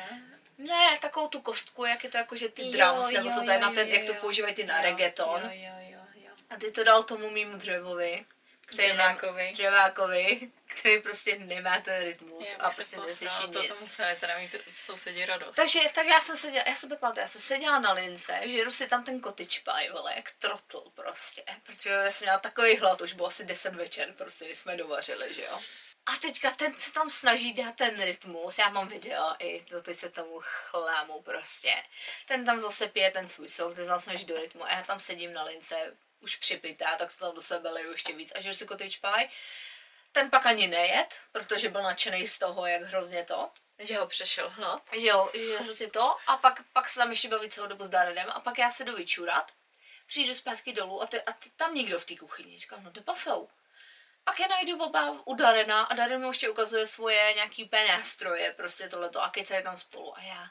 Ne, takovou tu kostku, jak je to jako, že ty Jo, drums, nebo jo, co to je na ten, jo, jak to používají ty na Jo, reggaeton. Jo, jo, jo, jo. A ty to dal tomu mýmu dřevovi. Který Dřevákovi. Nem, dřevákovi, který prostě nemá ten rytmus Já a prostě neslyší nic. To, to museli teda mít v sousedí radost. Takže tak já jsem seděla, já jsem pamatuju, já jsem seděla na lince, žeru si tam ten cottage pie, vole, jak trotl prostě, protože já jsem měla takový hlad, už bylo asi 10 večer, prostě, když jsme dovařili, že jo. A teďka ten se tam snaží dát ten rytmus, já mám video i to teď se tomu chlámu prostě. Ten tam zase pije ten svůj sok, ten zase snaží do rytmu a já tam sedím na lince, už připitá, tak to tam do sebe leju ještě víc a si cottage pie. Ten pak ani nejet, protože byl nadšený z toho, jak hrozně to Že ho přešel hlad. že jo, že hrozně to a pak, pak se tam ještě baví celou dobu s Daredem a pak já se jdu vyčurat, přijdu zpátky dolů a, ty, a ty, tam nikdo v té kuchyni. Říkám, no kde pasou? Pak je najdu oba u Darena a Daren mi ještě ukazuje svoje nějaký nástroje, prostě tohleto a kecají tam spolu a já.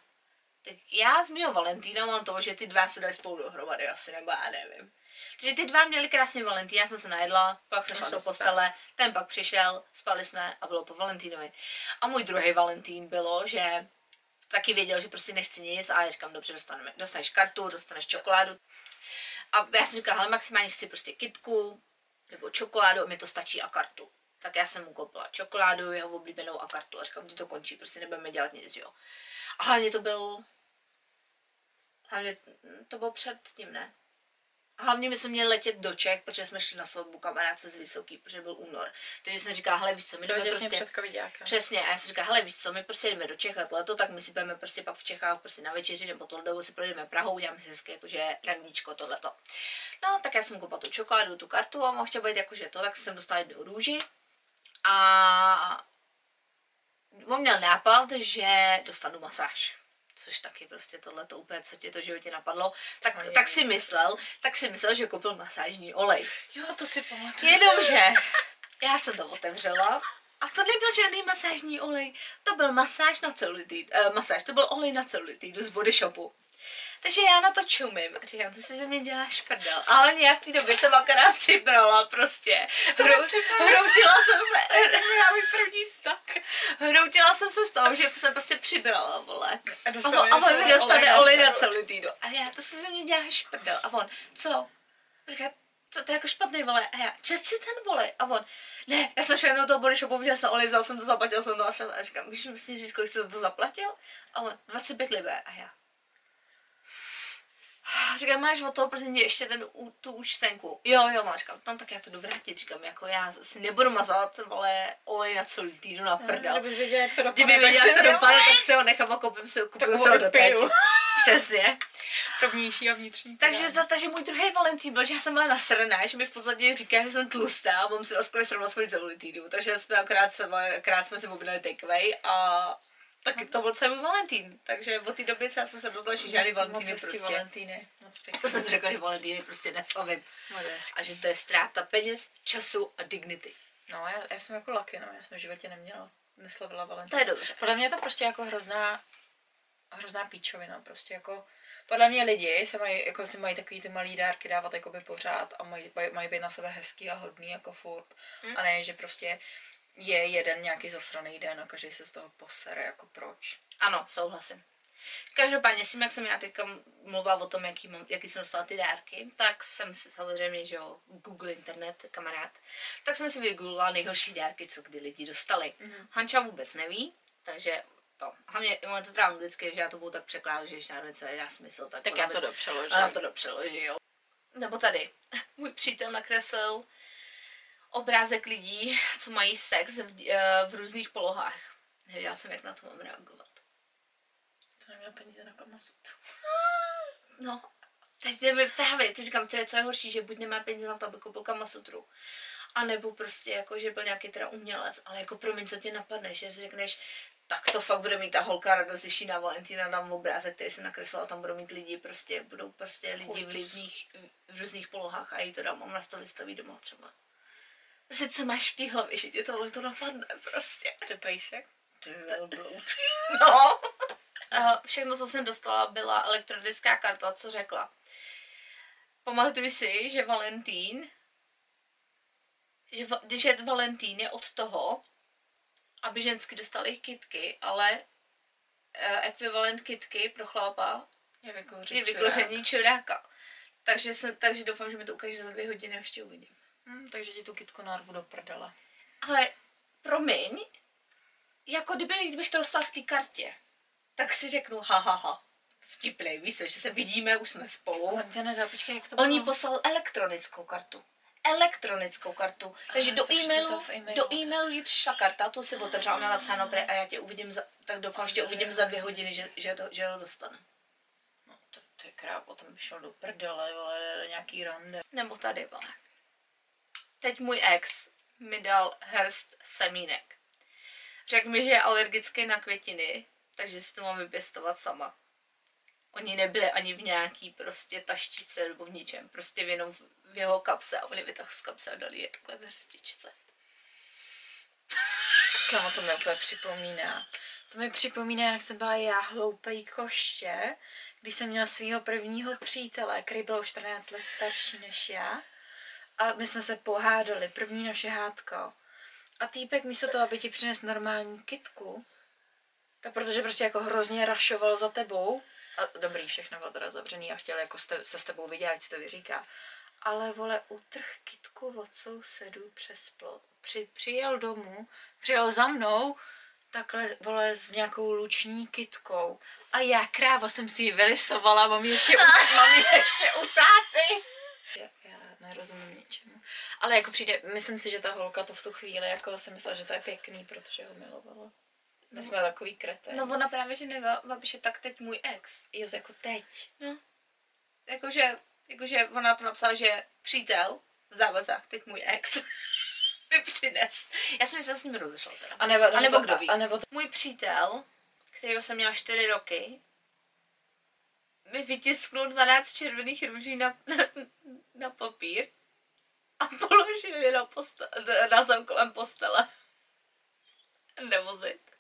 Tak já z mého Valentína mám to, že ty dva se dají spolu dohromady asi, nebo já nevím. Takže ty dva měli krásný Valentín, já jsem se najedla, pak jsem šla Šla do postele, ten pak přišel, spali jsme a bylo po Valentínovi. A můj druhý Valentín bylo, že taky věděl, že prostě nechci nic a já říkám, dobře, dostaneme, dostaneš kartu, dostaneš čokoládu. A já jsem říkala, hele, maximálně chci prostě kitku nebo čokoládu a mi to stačí a kartu. Tak já jsem mu koupila čokoládu, jeho oblíbenou a kartu a říkám, ty to končí, prostě nebudeme dělat nic, jo. A hlavně to byl, hlavně to bylo před tím, ne? Hlavně my jsme měli letět do Čech, protože jsme šli na svatbu kamarádce z Vysoký, protože byl únor. Takže jsem říkala, hele, víš co, my jdeme prostě... před covidákem. Přesně, a já jsem říkala, hele, víš co, my prostě jdeme do Čech leto, tak my si budeme prostě pak v Čechách prostě na večeři nebo tohle, nebo si projdeme Prahou, uděláme si hezky jakože randíčko, tohleto. No, tak já jsem koupila tu čokoládu, tu kartu a mohl chtěl být jakože to, tak jsem dostala jednu růži a on měl nápad, že dostanu masáž. Což taky prostě tohle to úplně, co tě to životě napadlo, tak, Ojej. tak si myslel, tak si myslel, že koupil masážní olej. Jo, to si pamatuju. Jenomže já jsem to otevřela a to nebyl žádný masážní olej, to byl masáž na celulitíd, uh, masáž, to byl olej na celulitídu z body shopu. Takže já na to čumím a říkám, ty si ze mě děláš prdel. Ale já v té době jsem akorát přibrala prostě. Hrou, hroutila jsem se, Já můj první vztah. hroutila jsem se z toho, že jsem prostě přibrala, vole. A on, a on mi dostane olej olej na na celou- celulitídu. A já, to si ze mě děláš prdel. A on, co? Říká, co to je jako špatný vole. A já, čet si ten vole. A on, ne, já jsem šel do toho body shopu, viděl jsem olej, vzal jsem to, zaplatil jsem to a šel. A říkám, když mi si říct, kolik jsi za to zaplatil? A on, 25 liber. A já, Říkám, máš od toho prostě ještě ten, tu účtenku. Jo, jo, má, říkám, tam tak já to jdu vrátit. Říkám, jako já si nebudu mazat, vole, olej na celý týden na prdel. Kdybych věděla, jak to dopadne, Kdyby věděla, jak to dopadne, tak si ho nechám a koupím si, koupím Takovou si ho do teď. Přesně. pro vnější a vnitřní. Takže, za, takže můj druhý Valentín byl, že já jsem byla nasraná, že mi v podstatě říká, že jsem tlustá a mám si laskavě srovnat svoji celulitídu. Takže jsme akorát, se, akorát jsme si objednali takeaway a taky to byl celý Valentín. Takže od té doby já jsem se rozhodla, že žádný Valentíny moc prostě. Valentíny. Moc To pěkný. jsem si řekla, že Valentíny prostě neslavím. Hezký. A že to je ztráta peněz, času a dignity. No, já, já jsem jako lucky, no. Já jsem v životě neměla, neslavila To Valentína. je dobře. Podle mě je to prostě jako hrozná, hrozná píčovina, prostě jako podle mě lidi se mají, jako si mají takový ty malý dárky dávat jakoby pořád a mají, mají, mají být na sebe hezký a hodný jako furt. Mm. A ne, že prostě je jeden nějaký zasraný den a každý se z toho posere, jako proč. Ano, souhlasím. Každopádně, s tím, jak jsem já teďka mluvila o tom, jaký, mám, jaký jsem dostala ty dárky, tak jsem si samozřejmě, že jo, Google internet, kamarád, tak jsem si vygooglila nejhorší dárky, co kdy lidi dostali. Mhm. Hanča vůbec neví, takže to. Hlavně ono to teda anglicky, že já to budu tak překládat, že když národně celý dá smysl, tak, Tak já to dopřeložím. Ona to dopřeloží, jo. Nebo tady. Můj přítel nakreslil obrázek lidí, co mají sex v, eh, v různých polohách. Nevěděla jsem, jak na to mám reagovat. To neměl peníze na kamasutru. No, teď nevím, právě, ty říkám, to je, co je horší, že buď nemá peníze na to, aby koupil kamasutru, a nebo prostě jako, že byl nějaký teda umělec, ale jako promiň, co tě napadne, že si řekneš, tak to fakt bude mít ta holka radost, když na Valentína dám obrázek, který se nakreslila, tam budou mít lidi, prostě budou prostě lidi v různých, v různých polohách a jí to dám, ona to vystaví doma třeba. Prostě co máš v té hlavě, že tě tohle to napadne prostě. To je pejsek. No. A všechno, co jsem dostala, byla elektronická karta, co řekla. Pamatuj si, že Valentín, že, va- že Valentín je od toho, aby žensky dostaly kitky, ale eh, ekvivalent kitky pro chlapa Je je vykoření čuráka. Takže, se, takže doufám, že mi to ukáže za dvě hodiny a ještě uvidím. Hm, takže ti tu kitku narvu do prdele. Ale promiň, jako kdyby, kdybych to dostala v té kartě, tak si řeknu ha, ha, ha. Vtipný, víš že se vidíme, už jsme spolu. On tě nedá, počkej, jak to On jí poslal elektronickou kartu. Elektronickou kartu. Takže Aha, do si e-mailu, e-mailu do e-mailu jí přišla karta, tu si otevřela, měla napsáno pre a já tě uvidím za, tak doufám, že tě uvidím za dvě hodiny, že, že, to, že ho dostanu. No, to, to je kráp, potom by šel do prdele, vole, nějaký rande. Nebo tady, vole. Teď můj ex mi dal hrst semínek. Řekl mi, že je alergický na květiny, takže si to mám vypěstovat sama. Oni nebyli ani v nějaký prostě taštice nebo v ničem, prostě jenom v- jeho kapse a oni vytáhl z kapse a dali je takhle v hrstičce. Kámo, to mi úplně připomíná. To mi připomíná, jak jsem byla já hloupej koště, když jsem měla svého prvního přítele, který byl o 14 let starší než já. A my jsme se pohádali, první naše hádko. A týpek místo toho, aby ti přines normální kitku, tak protože prostě jako hrozně rašoval za tebou, a dobrý, všechno bylo teda zavřený a chtěl jako ste, se s tebou vidět, ať si to vyříká. Ale vole, utrh kitku od sousedů přes plot. Při, přijel domů, přijel za mnou, takhle, vole, s nějakou luční kitkou. A já, kráva, jsem si ji vylisovala, mám ji ještě, mám ji ještě u táty. Nerozumím ničemu. Ale jako přijde, myslím si, že ta holka to v tu chvíli jako si myslela, že to je pěkný, protože ho milovala. My jsme takový krete. No ona právě, že nevěděla, že tak teď můj ex. Jo, jako teď. No. Jakože, jakože ona to napsala, že přítel, v závorcách, teď můj ex, mi přines. Já jsem se s ním rozešla teda. A nebo, A nebo to- kdo ví. A nebo to, Můj přítel, kterého jsem měla 4 roky, mi vytisknul 12 červených růží na, na, na papír a položil je na, postel, na zem kolem postele. Nevozit.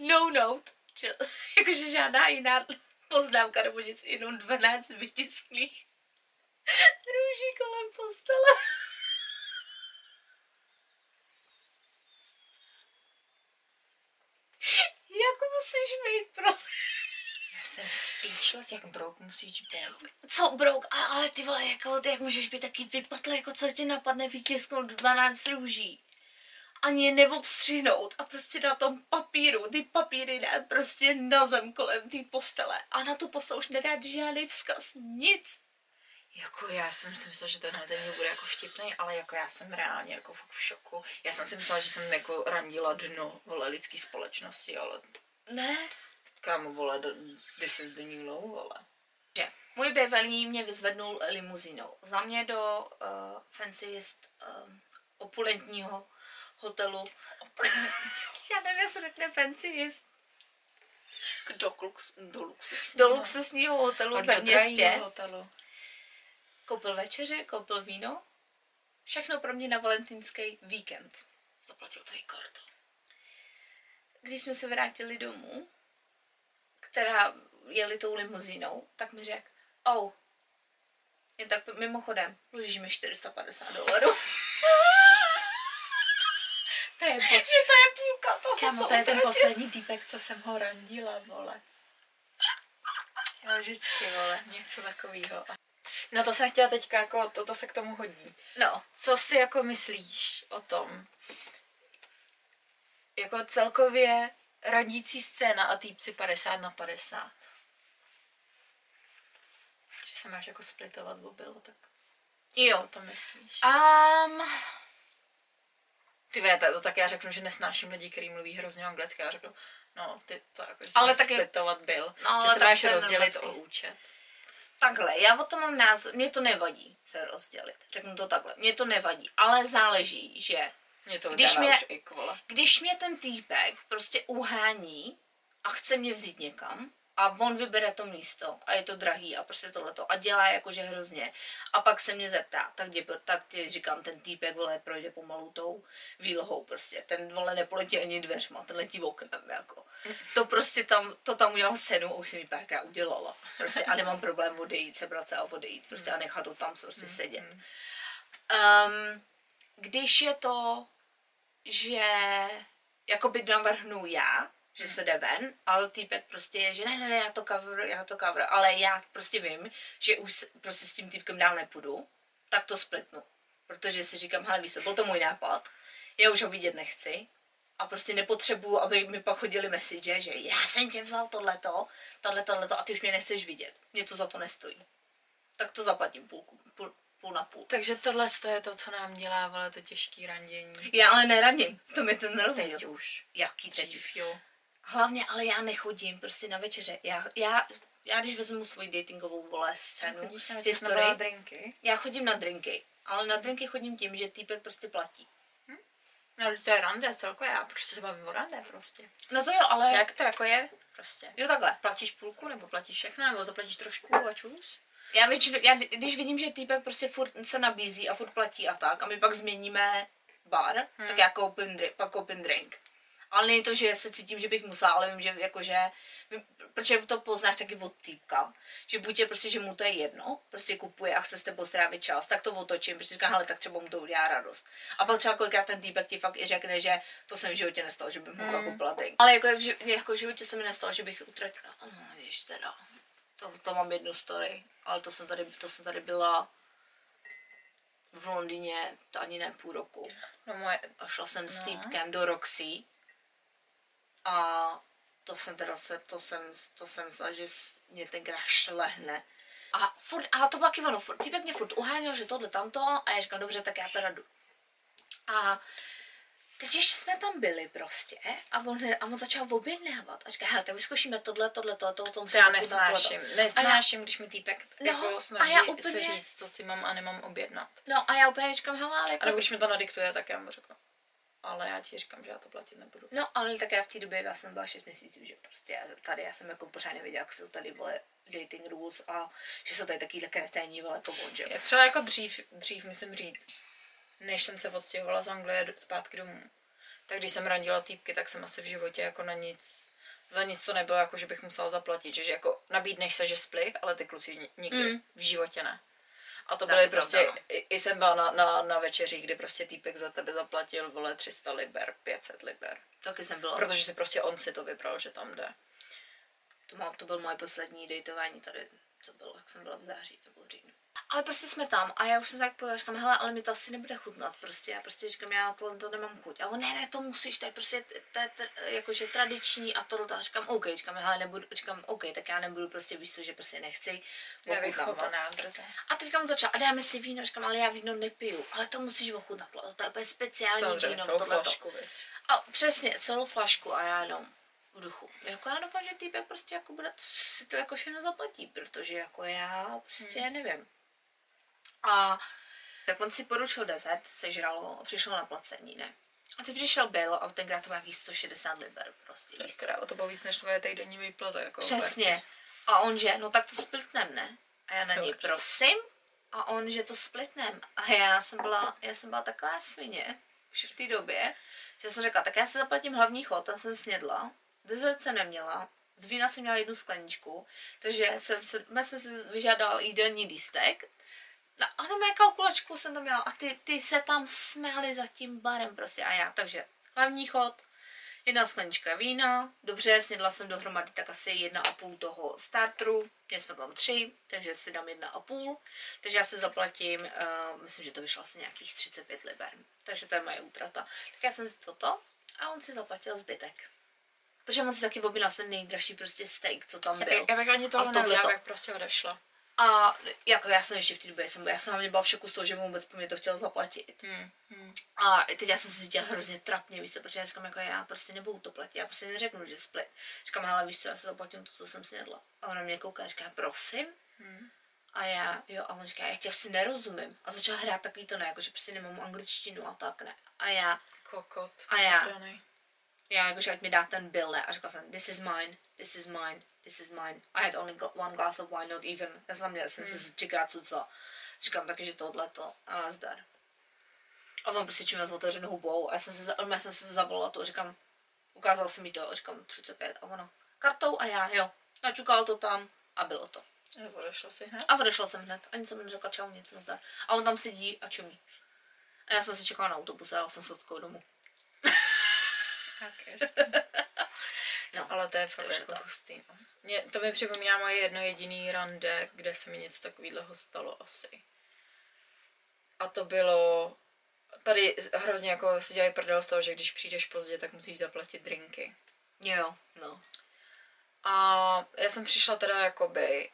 No note. Že, jakože žádná jiná poznámka nebo nic, jenom 12 vytisklých růží kolem postele. Jak musíš být, prosím? Jsem speechless, jak brouk musíš být. Co, brouk, a, ale ty vole, jako, ty jak můžeš být taky vypadl, jako co ti napadne vytisknout 12 růží. Ani je neobstřihnout a prostě na tom papíru, ty papíry dát prostě na zem kolem té postele. A na tu postel už nedát žádný vzkaz, nic. Jako já jsem si myslela, že tenhle ten bude jako vtipný, ale jako já jsem reálně jako v šoku. Já jsem si myslela, že jsem jako randila dno, vole, lidský společnosti, ale Ne. Kámo, vole, this is the new low, vole. Že můj bývalý mě vyzvednul limuzínou. Za mě do uh, fancyest uh, opulentního hotelu. Já nevím, jak se řekne fancyest. Do, lux, do luxusního. Do luxusního hotelu ve městě. hotelu. Koupil večeře, koupil víno. Všechno pro mě na valentýnský víkend. Zaplatil to i kartou. Když jsme se vrátili domů, která jeli tou limuzínou, tak mi řekl, oh, jen tak mimochodem, dlužíš mi 450 dolarů. To je, pos... že to je půlka toho, kámo, co to je ten poslední týpek, co jsem ho randila, vole. Já vždycky, vole, něco takového. No to jsem chtěla teďka, jako, toto se k tomu hodí. No, Co si jako myslíš o tom? Jako celkově radící scéna a týpci 50 na 50. Že se máš jako splitovat bylo, tak Jo. o tom myslíš? um, Ty vé, to tak já řeknu, že nesnáším lidi, kteří mluví hrozně anglicky. Já řeknu, no, ty to jako, že Ale taky- splitovat byl. No, ale že se máš to rozdělit o účet. takhle, já o tom mám názor, mě to nevadí se rozdělit, řeknu to takhle, mě to nevadí, ale záleží, že Mě to Když mě- už i kvole. když mě ten týpek prostě uhání a chce mě vzít někam a on vybere to místo a je to drahý a prostě tohleto a dělá jakože hrozně a pak se mě zeptá, tak, tě, tak ti říkám, ten týpek vole projde pomalu tou výlohou prostě, ten vole nepoletí ani dveřma, ten letí oknem jako. To prostě tam, to tam udělám scénu a už jsem mi párkrát udělala. Prostě a nemám problém odejít, sebrat se a odejít prostě a nechat to tam prostě sedět. Um, když je to, že jakoby navrhnu já, že se jde ven, ale týpek prostě je, že ne, ne, ne, já to cover, já to cover, ale já prostě vím, že už prostě s tím týpkem dál nepůjdu, tak to splitnu. Protože si říkám, hele víš byl to můj nápad, já už ho vidět nechci a prostě nepotřebuju, aby mi pak chodili message, že já jsem tě vzal tohleto, tohle, tohleto a ty už mě nechceš vidět. Mě to za to nestojí. Tak to zaplatím půl, půl, na půl. Takže tohle je to, co nám dělá, ale to těžký randění. Já ale neradím, v tom je ten rozdíl. Teď už. Jaký teď? Dřív, jo. Hlavně, ale já nechodím prostě na večeře. Já, já, já když vezmu svoji datingovou vole scénu, Chodíš na historii, na drinky? já chodím na drinky. Ale na drinky chodím tím, že týpek prostě platí. No, to je rande celkově, já prostě se bavím o rande prostě. No to jo, ale... Jak to jako je? Prostě. Jo, takhle. Platíš půlku, nebo platíš všechno, nebo zaplatíš trošku a čus? Já většinou, já, když vidím, že týpek prostě furt se nabízí a furt platí a tak, a my pak změníme bar, hmm. tak já koupím, pak koupím drink. Ale není to, že se cítím, že bych musela, ale vím, že jakože, protože to poznáš taky od týpka, že buď je prostě, že mu to je jedno, prostě kupuje a chce s tebou strávit čas, tak to otočím, protože říká, hele, tak třeba mu to udělá radost. A pak třeba kolikrát ten týpek ti fakt i řekne, že to se mi v životě nestalo, že bych mu hmm. koupila drink. Ale jako, jako v životě se mi nestalo, že bych utratila, no, víš teda, to, to mám jednu story, ale to jsem tady, to jsem tady byla v Londýně, to ani ne půl roku. No moje, A šla jsem s No. týpkem do Roxy a to jsem teda se, to jsem, to jsem myslela, že mě tenkrát šlehne. A, furt, a to bylo taky ono, furt, týpek mě furt uháněl, že tohle tamto a já říkám, dobře, tak já teda jdu. A teď ještě jsme tam byli prostě a on, a on začal objednávat a říká, hele, tak vyzkoušíme tohle, tohle, tohle, tohle, tohle to já nesnáším. Nesnáším, když mi týpek No, jako a já snaží úplně- se říct, co si mám a nemám objednat. No a já úplně říkám, hele, ale jako, nebo když mi to nadiktuje, tak já mu řeknu. Ale já ti říkám, že já to platit nebudu. No, ale tak já v té době, já jsem byla 6 měsíců, že prostě já, tady já jsem jako pořád nevěděla, jak jsou tady vole dating rules a že jsou tady takovýhle kreténi, vole, to on, že jo. Já třeba jako dřív, dřív musím říct, než jsem se odstěhovala z Anglie zpátky domů, tak když jsem randila týpky, tak jsem asi v životě jako na nic, za nic to nebylo, jako že bych musela zaplatit, že, že jako nabídneš se, že split, ale ty kluci ni- nikdy, Mm. v životě ne. A to Tak byly prostě, pravda, no. i, i jsem byla na, na, na večeři, kdy prostě týpek za tebe zaplatil, vole, 300 liber, 500 liber. Taky jsem byla, Protože si prostě on si to vybral, že tam jde. to, mám, to byl moje poslední datování tady, co bylo, jak jsem byla v září v říjnu. Ale prostě jsme tam a já už jsem tak povedala, říkám, hele, ale mi to asi nebude chutnat prostě. Já prostě říkám, já na tohle to nemám chuť. A on, ne, ne, to musíš, to je prostě to je, tr- jakože tradiční a tohle. A říkám, OK, říkám, hele, nebudu, říkám, OK, tak já nebudu prostě víc, že prostě nechci. Ochutnat, no. A teďka on začal, a dáme si víno, říkám, ale já víno nepiju, ale to musíš ochutnat, to je úplně speciální Samozřejmě víno. celou flašku. A přesně, celou flašku a já jenom v duchu. Jako já doufám, že týpek prostě jako bude, si to jako všechno zaplatí, protože jako já prostě hmm. nevím. A tak on si poručil dezert, sežralo přišel na placení, ne? A teď přišel Bill a tenkrát to bylo nějakých 160 liber prostě, víš co? Teda o to bylo víc než tvoje týdenní výplata. Jako Přesně. A on že, no tak to splitnem, ne? A já na něj, prosím? A on, že to splitnem. A já jsem byla, já jsem byla taková svině, už v té době, že jsem řekla, tak já si zaplatím hlavní chod, tam jsem snědla, dezert jsem neměla, z vína jsem měla jednu skleničku, takže jsem, se, jsem si vyžádala jídelní lístek, No, ano, mé kalkulačku jsem tam měla a ty, ty se tam smály za tím barem prostě a já, takže hlavní chod, jedna sklenička vína, dobře, snědla jsem dohromady tak asi jedna a půl toho starteru, měli jsme tam tři, takže si dám jedna a půl, takže já si zaplatím, uh, myslím, že to vyšlo asi nějakých 35 liber, takže to je moje útrata. Tak já jsem si toto a on si zaplatil zbytek. Protože on si taky objednal ten nejdražší prostě steak, co tam Já byl. bych, já bych ani tohle A neudělala, já bych prostě odešla. A jako já jsem ještě v té době, jsem, já jsem hlavně byla v šoku z toho, že mu vůbec po mě to chtěl zaplatit. Hmm. Hmm. A teď já jsem se cítila hrozně trapně, víš co, protože já říkám, jako já prostě nebudu to platit, já prostě neřeknu, že split. Říkám, hele, víš co, já se zaplatím to, co jsem snědla. A ona mě kouká a říká, prosím. Hmm. A já, jo, a on říká, já tě asi nerozumím. A začal hrát takový to ne, jako že prostě nemám angličtinu a tak ne. A já, Kokot. A já. Daný. já jakože ať mi dá ten bill, ne? A říkal jsem, this is mine, this is mine, this is mine. I had only got one glass of wine, not even. Já jsem měla, jsem Hmm. se třikrát cucla. Říkám taky, že tohle to. A nazdar. A on prostě čím s otevřenou hubou. A já jsem se, já jsem se zavolala to a říkám, ukázal jsem mi to a říkám 35 a ona kartou a já, jo. Naťukal to tam a bylo to. Já odešla si hned. A odešla jsem hned, ani jsem neřekla čau, nic nazdar. A on tam sedí a čumí. A já jsem si čekala na autobus a jela jsem s domů. No, ale to je fakt Takže jako tak. hustý. No. Mě, to mi připomíná moje jedno jediný rande, kde se mi něco takového stalo asi. a to bylo, tady hrozně jako si dělají prdel z toho, že když přijdeš pozdě, tak musíš zaplatit drinky. Jo, no. A já jsem přišla teda jakoby,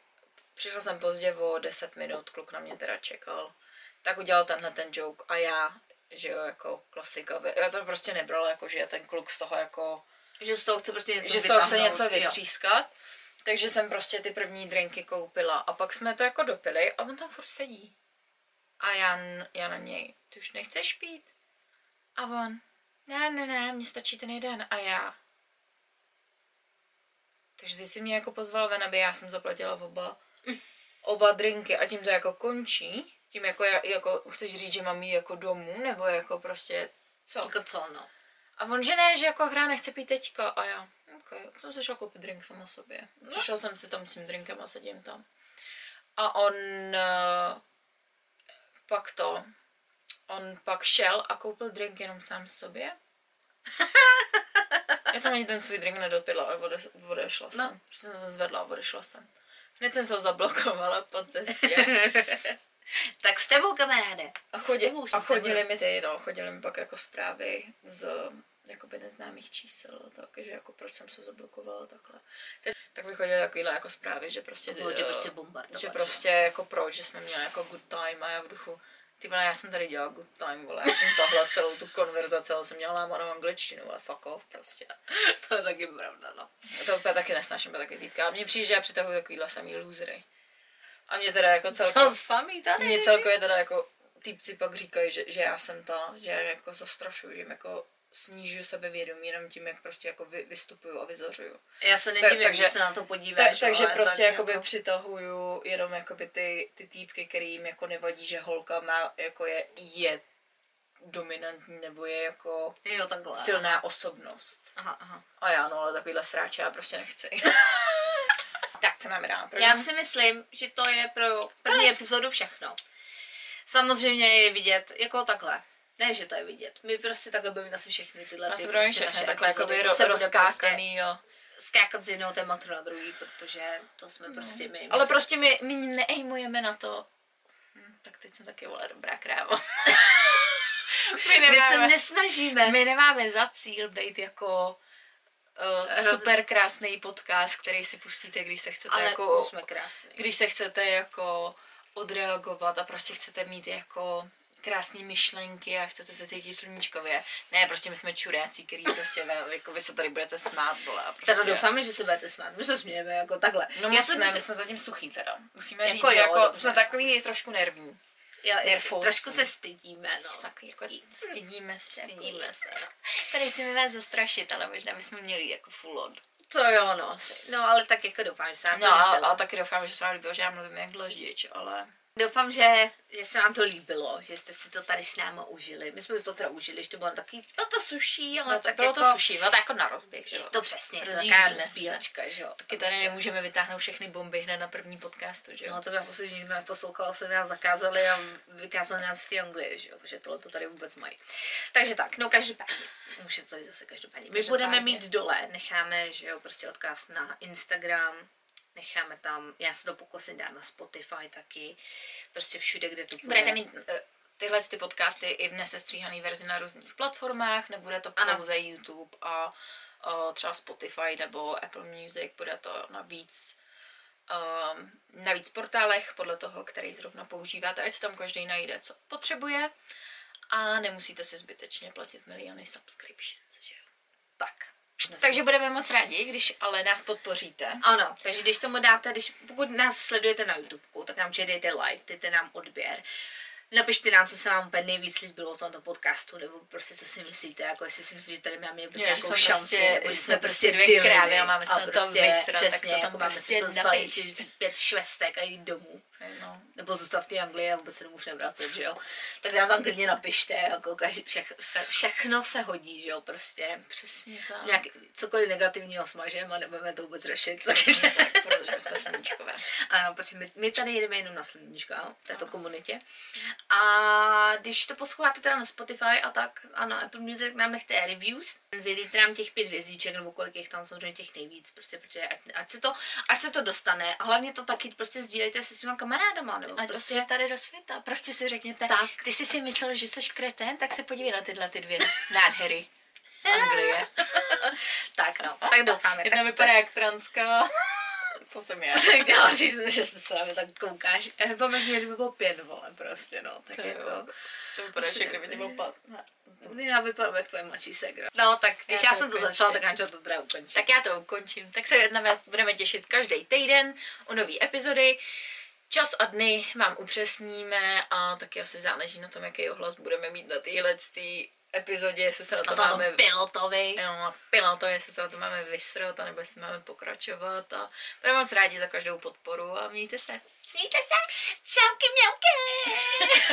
přišla jsem pozdě o 10 minut, kluk na mě teda čekal. Tak udělal tenhle ten joke a já, že jo, jako klasika. Já to prostě nebrala, jako že je ten kluk z toho jako, Že z toho chce prostě něco že z toho chce něco jo. vytřískat. Takže jsem prostě ty první drinky koupila a pak jsme to jako dopili a on tam furt sedí. A já, já na něj, ty už nechceš pít? A on, ne, ne, ne, mně stačí ten jeden. A já, takže ty si mě jako pozval ven, aby já jsem zaplatila oba, oba drinky a tím to jako končí. Tím jako, jako chceš říct, že mám jít jako domů, nebo jako prostě, co? Jako co, no. A on, že ne, že jako hra nechce pít teďka. A já, ok, jsem se šla koupit drink sama sobě. Přišel jsem si tam s tím drinkem a sedím tam. A on uh, pak to, on pak šel a koupil drink jenom sám sobě. Já jsem ani ten svůj drink nedopila a ode, odešla jsem. No. No. Prostě jsem se zvedla a odešla jsem. Hned jsem se ho zablokovala po cestě. Tak s tebou, kamaráde. A, S chodě, tebou a chodili mi ty, no, chodili mi pak jako zprávy z jakoby neznámých čísel, takže jako proč jsem se zablokovala takhle. Teď- Tak mi chodily takovýhle jako zprávy, že prostě, Bylo eh, prostě bombardovat, že že? prostě jako proč, že jsme měli jako good time a já v duchu, ty vole, já jsem tady dělala good time, vole, já jsem tahla celou tu konverzaci, ale jsem měla lámanou angličtinu, ale fuck off prostě. To je taky pravda, no. A to úplně taky nesnáším, taky týpka. A mně přijde, že já přitahuji takovýhle samý losery. A mě teda jako celkově... To samý tady. Mě celkově teda jako týpci pak říkají, že, že já jsem ta, že já jako zastrašuju, že jim jako snižuju sebevědomí jenom tím, jak prostě jako vy, vystupuju a vyzořuju. Já se nedivím, takže- že se na to podíváš. takže ale prostě tak jakoby přitahuju jenom jakoby ty, ty týpky, kterým jako nevadí, že holka má, jako je, je dominantní nebo je jako Jo, takhle. silná osobnost. Aha, aha. A já no, ale takovýhle sráče já prostě nechci. to máme dál. Já si myslím, že to je pro první epizodu všechno. Samozřejmě je vidět jako takhle. Ne, že to je vidět. My prostě takhle budeme asi všechny tyhle ty prostě všechny naše takhle jako epizody. by To se bude rozkákaný, jo. prostě skákat z jednoho tématu na druhý, protože to jsme prostě my. Ale prostě my, my neejmujeme na to. Hm, tak teď jsem taky vole dobrá kráva. my, my se nemáme, nesnažíme. my nemáme za cíl být jako uh, super krásný podcast, který si pustíte, když se chcete ale jako, jsme krásní. když se chcete jako odreagovat a prostě chcete mít jako krásné myšlenky a chcete se cítit sluníčkově. Ne, prostě my jsme čuráci, který prostě, jako vy se tady budete smát, vole. A prostě... Teda doufáme, že se budete smát. My se smějeme jako takhle. No ne, myslím- my jsme zatím suchý teda. Musíme Jako říct, že jo, jako dobře. jsme takový trošku nervní. Nervózní. trošku se stydíme, no. Jsme takový jako stydíme se. Stydíme se, no. Tady chceme vás zastrašit, ale možná bychom měli jako full on. To jo, no. asi. No, ale tak jako doufám, že se vám to No a, líbilo. a taky doufám, že se vám líbilo, že já mluvím jak dlaždič, ale... Doufám, že, že se vám to líbilo, že jste si to tady s náma užili. My jsme si to teda užili, že to bylo takový, no to suší, ale No, tak bylo jako... to suší, bylo to jako na rozběh, že jo? To přesně, to je taková rozbíjačka, že jo. Taky tady nemůžeme vytáhnout všechny bomby hned na první podcastu, že jo? No to by asi že nikdo neposlouchal, se nás zakázali a vykázali nás z té Anglie, že jo, protože tohle to tady vůbec mají. Takže tak, no každopádně, to tady zase každopádně. My budeme Každopádně. mít dole, necháme, že jo, prostě odkaz na Instagram, necháme tam, já se to pokusím dát na Spotify taky, prostě všude, kde to bude. Budete mít eh, tyhle ty podcasty i v nesestříhané verzi na různých platformách, nebude to Ano. pouze YouTube a uh, třeba Spotify nebo Apple Music, bude to na víc, um, na víc portálech, podle toho, který zrovna používáte, ať si tam každý najde, co potřebuje a nemusíte si zbytečně platit miliony subscriptions, že jo. Tak. Takže budeme moc rádi, když ale nás podpoříte. Ano, takže když tomu dáte, když, pokud nás sledujete na YouTube, tak nám dejte like, dejte nám odběr. Napište nám, co se vám úplně nejvíc líbilo v tomto podcastu, nebo prostě co si myslíte, jako jestli si myslíte, že tady máme prostě nějakou jsme šanci, prostě- nebo že jsme prostě prostě dvě krávy a máme se na to vysrat, tak to přesně, tam jako máme prostě si to zbalit, pět švestek a jít domů. No. Nebo zůstat v té Anglii a vůbec se nemůžu nevracet, že jo. Tak nám tam klidně napište, jako každý, všech, všechno se hodí, že jo, prostě. Přesně tak. Nějak, cokoliv negativního smažeme a nebudeme to vůbec řešit, takže... protože my jsme sluníčkové. Ano, protože my, my tady jedeme jenom na sluníčka v této komunitě. A když to posloucháte teda na Spotify a tak a na Apple Music nám nechte reviews, zjedíte nám těch pět hvězdiček nebo kolik jich tam samozřejmě těch nejvíc, prostě protože ať, ať, se to, ať se to dostane a hlavně to taky prostě sdílejte se svýma kamarádama kamarádama, nebo Ať prostě... prostě tady do světa. Prostě si řekněte, Tak. ty jsi si myslel, že jsi kretén, tak se podívej na tyhle ty dvě nádhery z Anglie. Tak no, tak doufáme. Jedna tak vypadá jak pranská. To jsem já. jsem chtěla říct, že se na mě tak koukáš. Eh, Máme mě, kdyby byl pět, vole, prostě, no. Tak To jako... To vypadá, že kdyby tě byl pat. Já vypadám jak tvoje mladší segra. No, tak když Já já, to jsem to ukončím. začala, tak Anča to teda ukončí. Tak já to ukončím. Tak se na vás budeme těšit každý týden u nové epizody. Čas a dny vám upřesníme a taky asi záleží na tom, jaký ohlas budeme mít na téhle epizodě, jestli se na to na máme... pilotovi. Jo, a piloto, jestli se na to máme vysrot, nebo jestli máme pokračovat a budeme moc rádi za každou podporu a mějte se. Smíte se? Čauky mělky!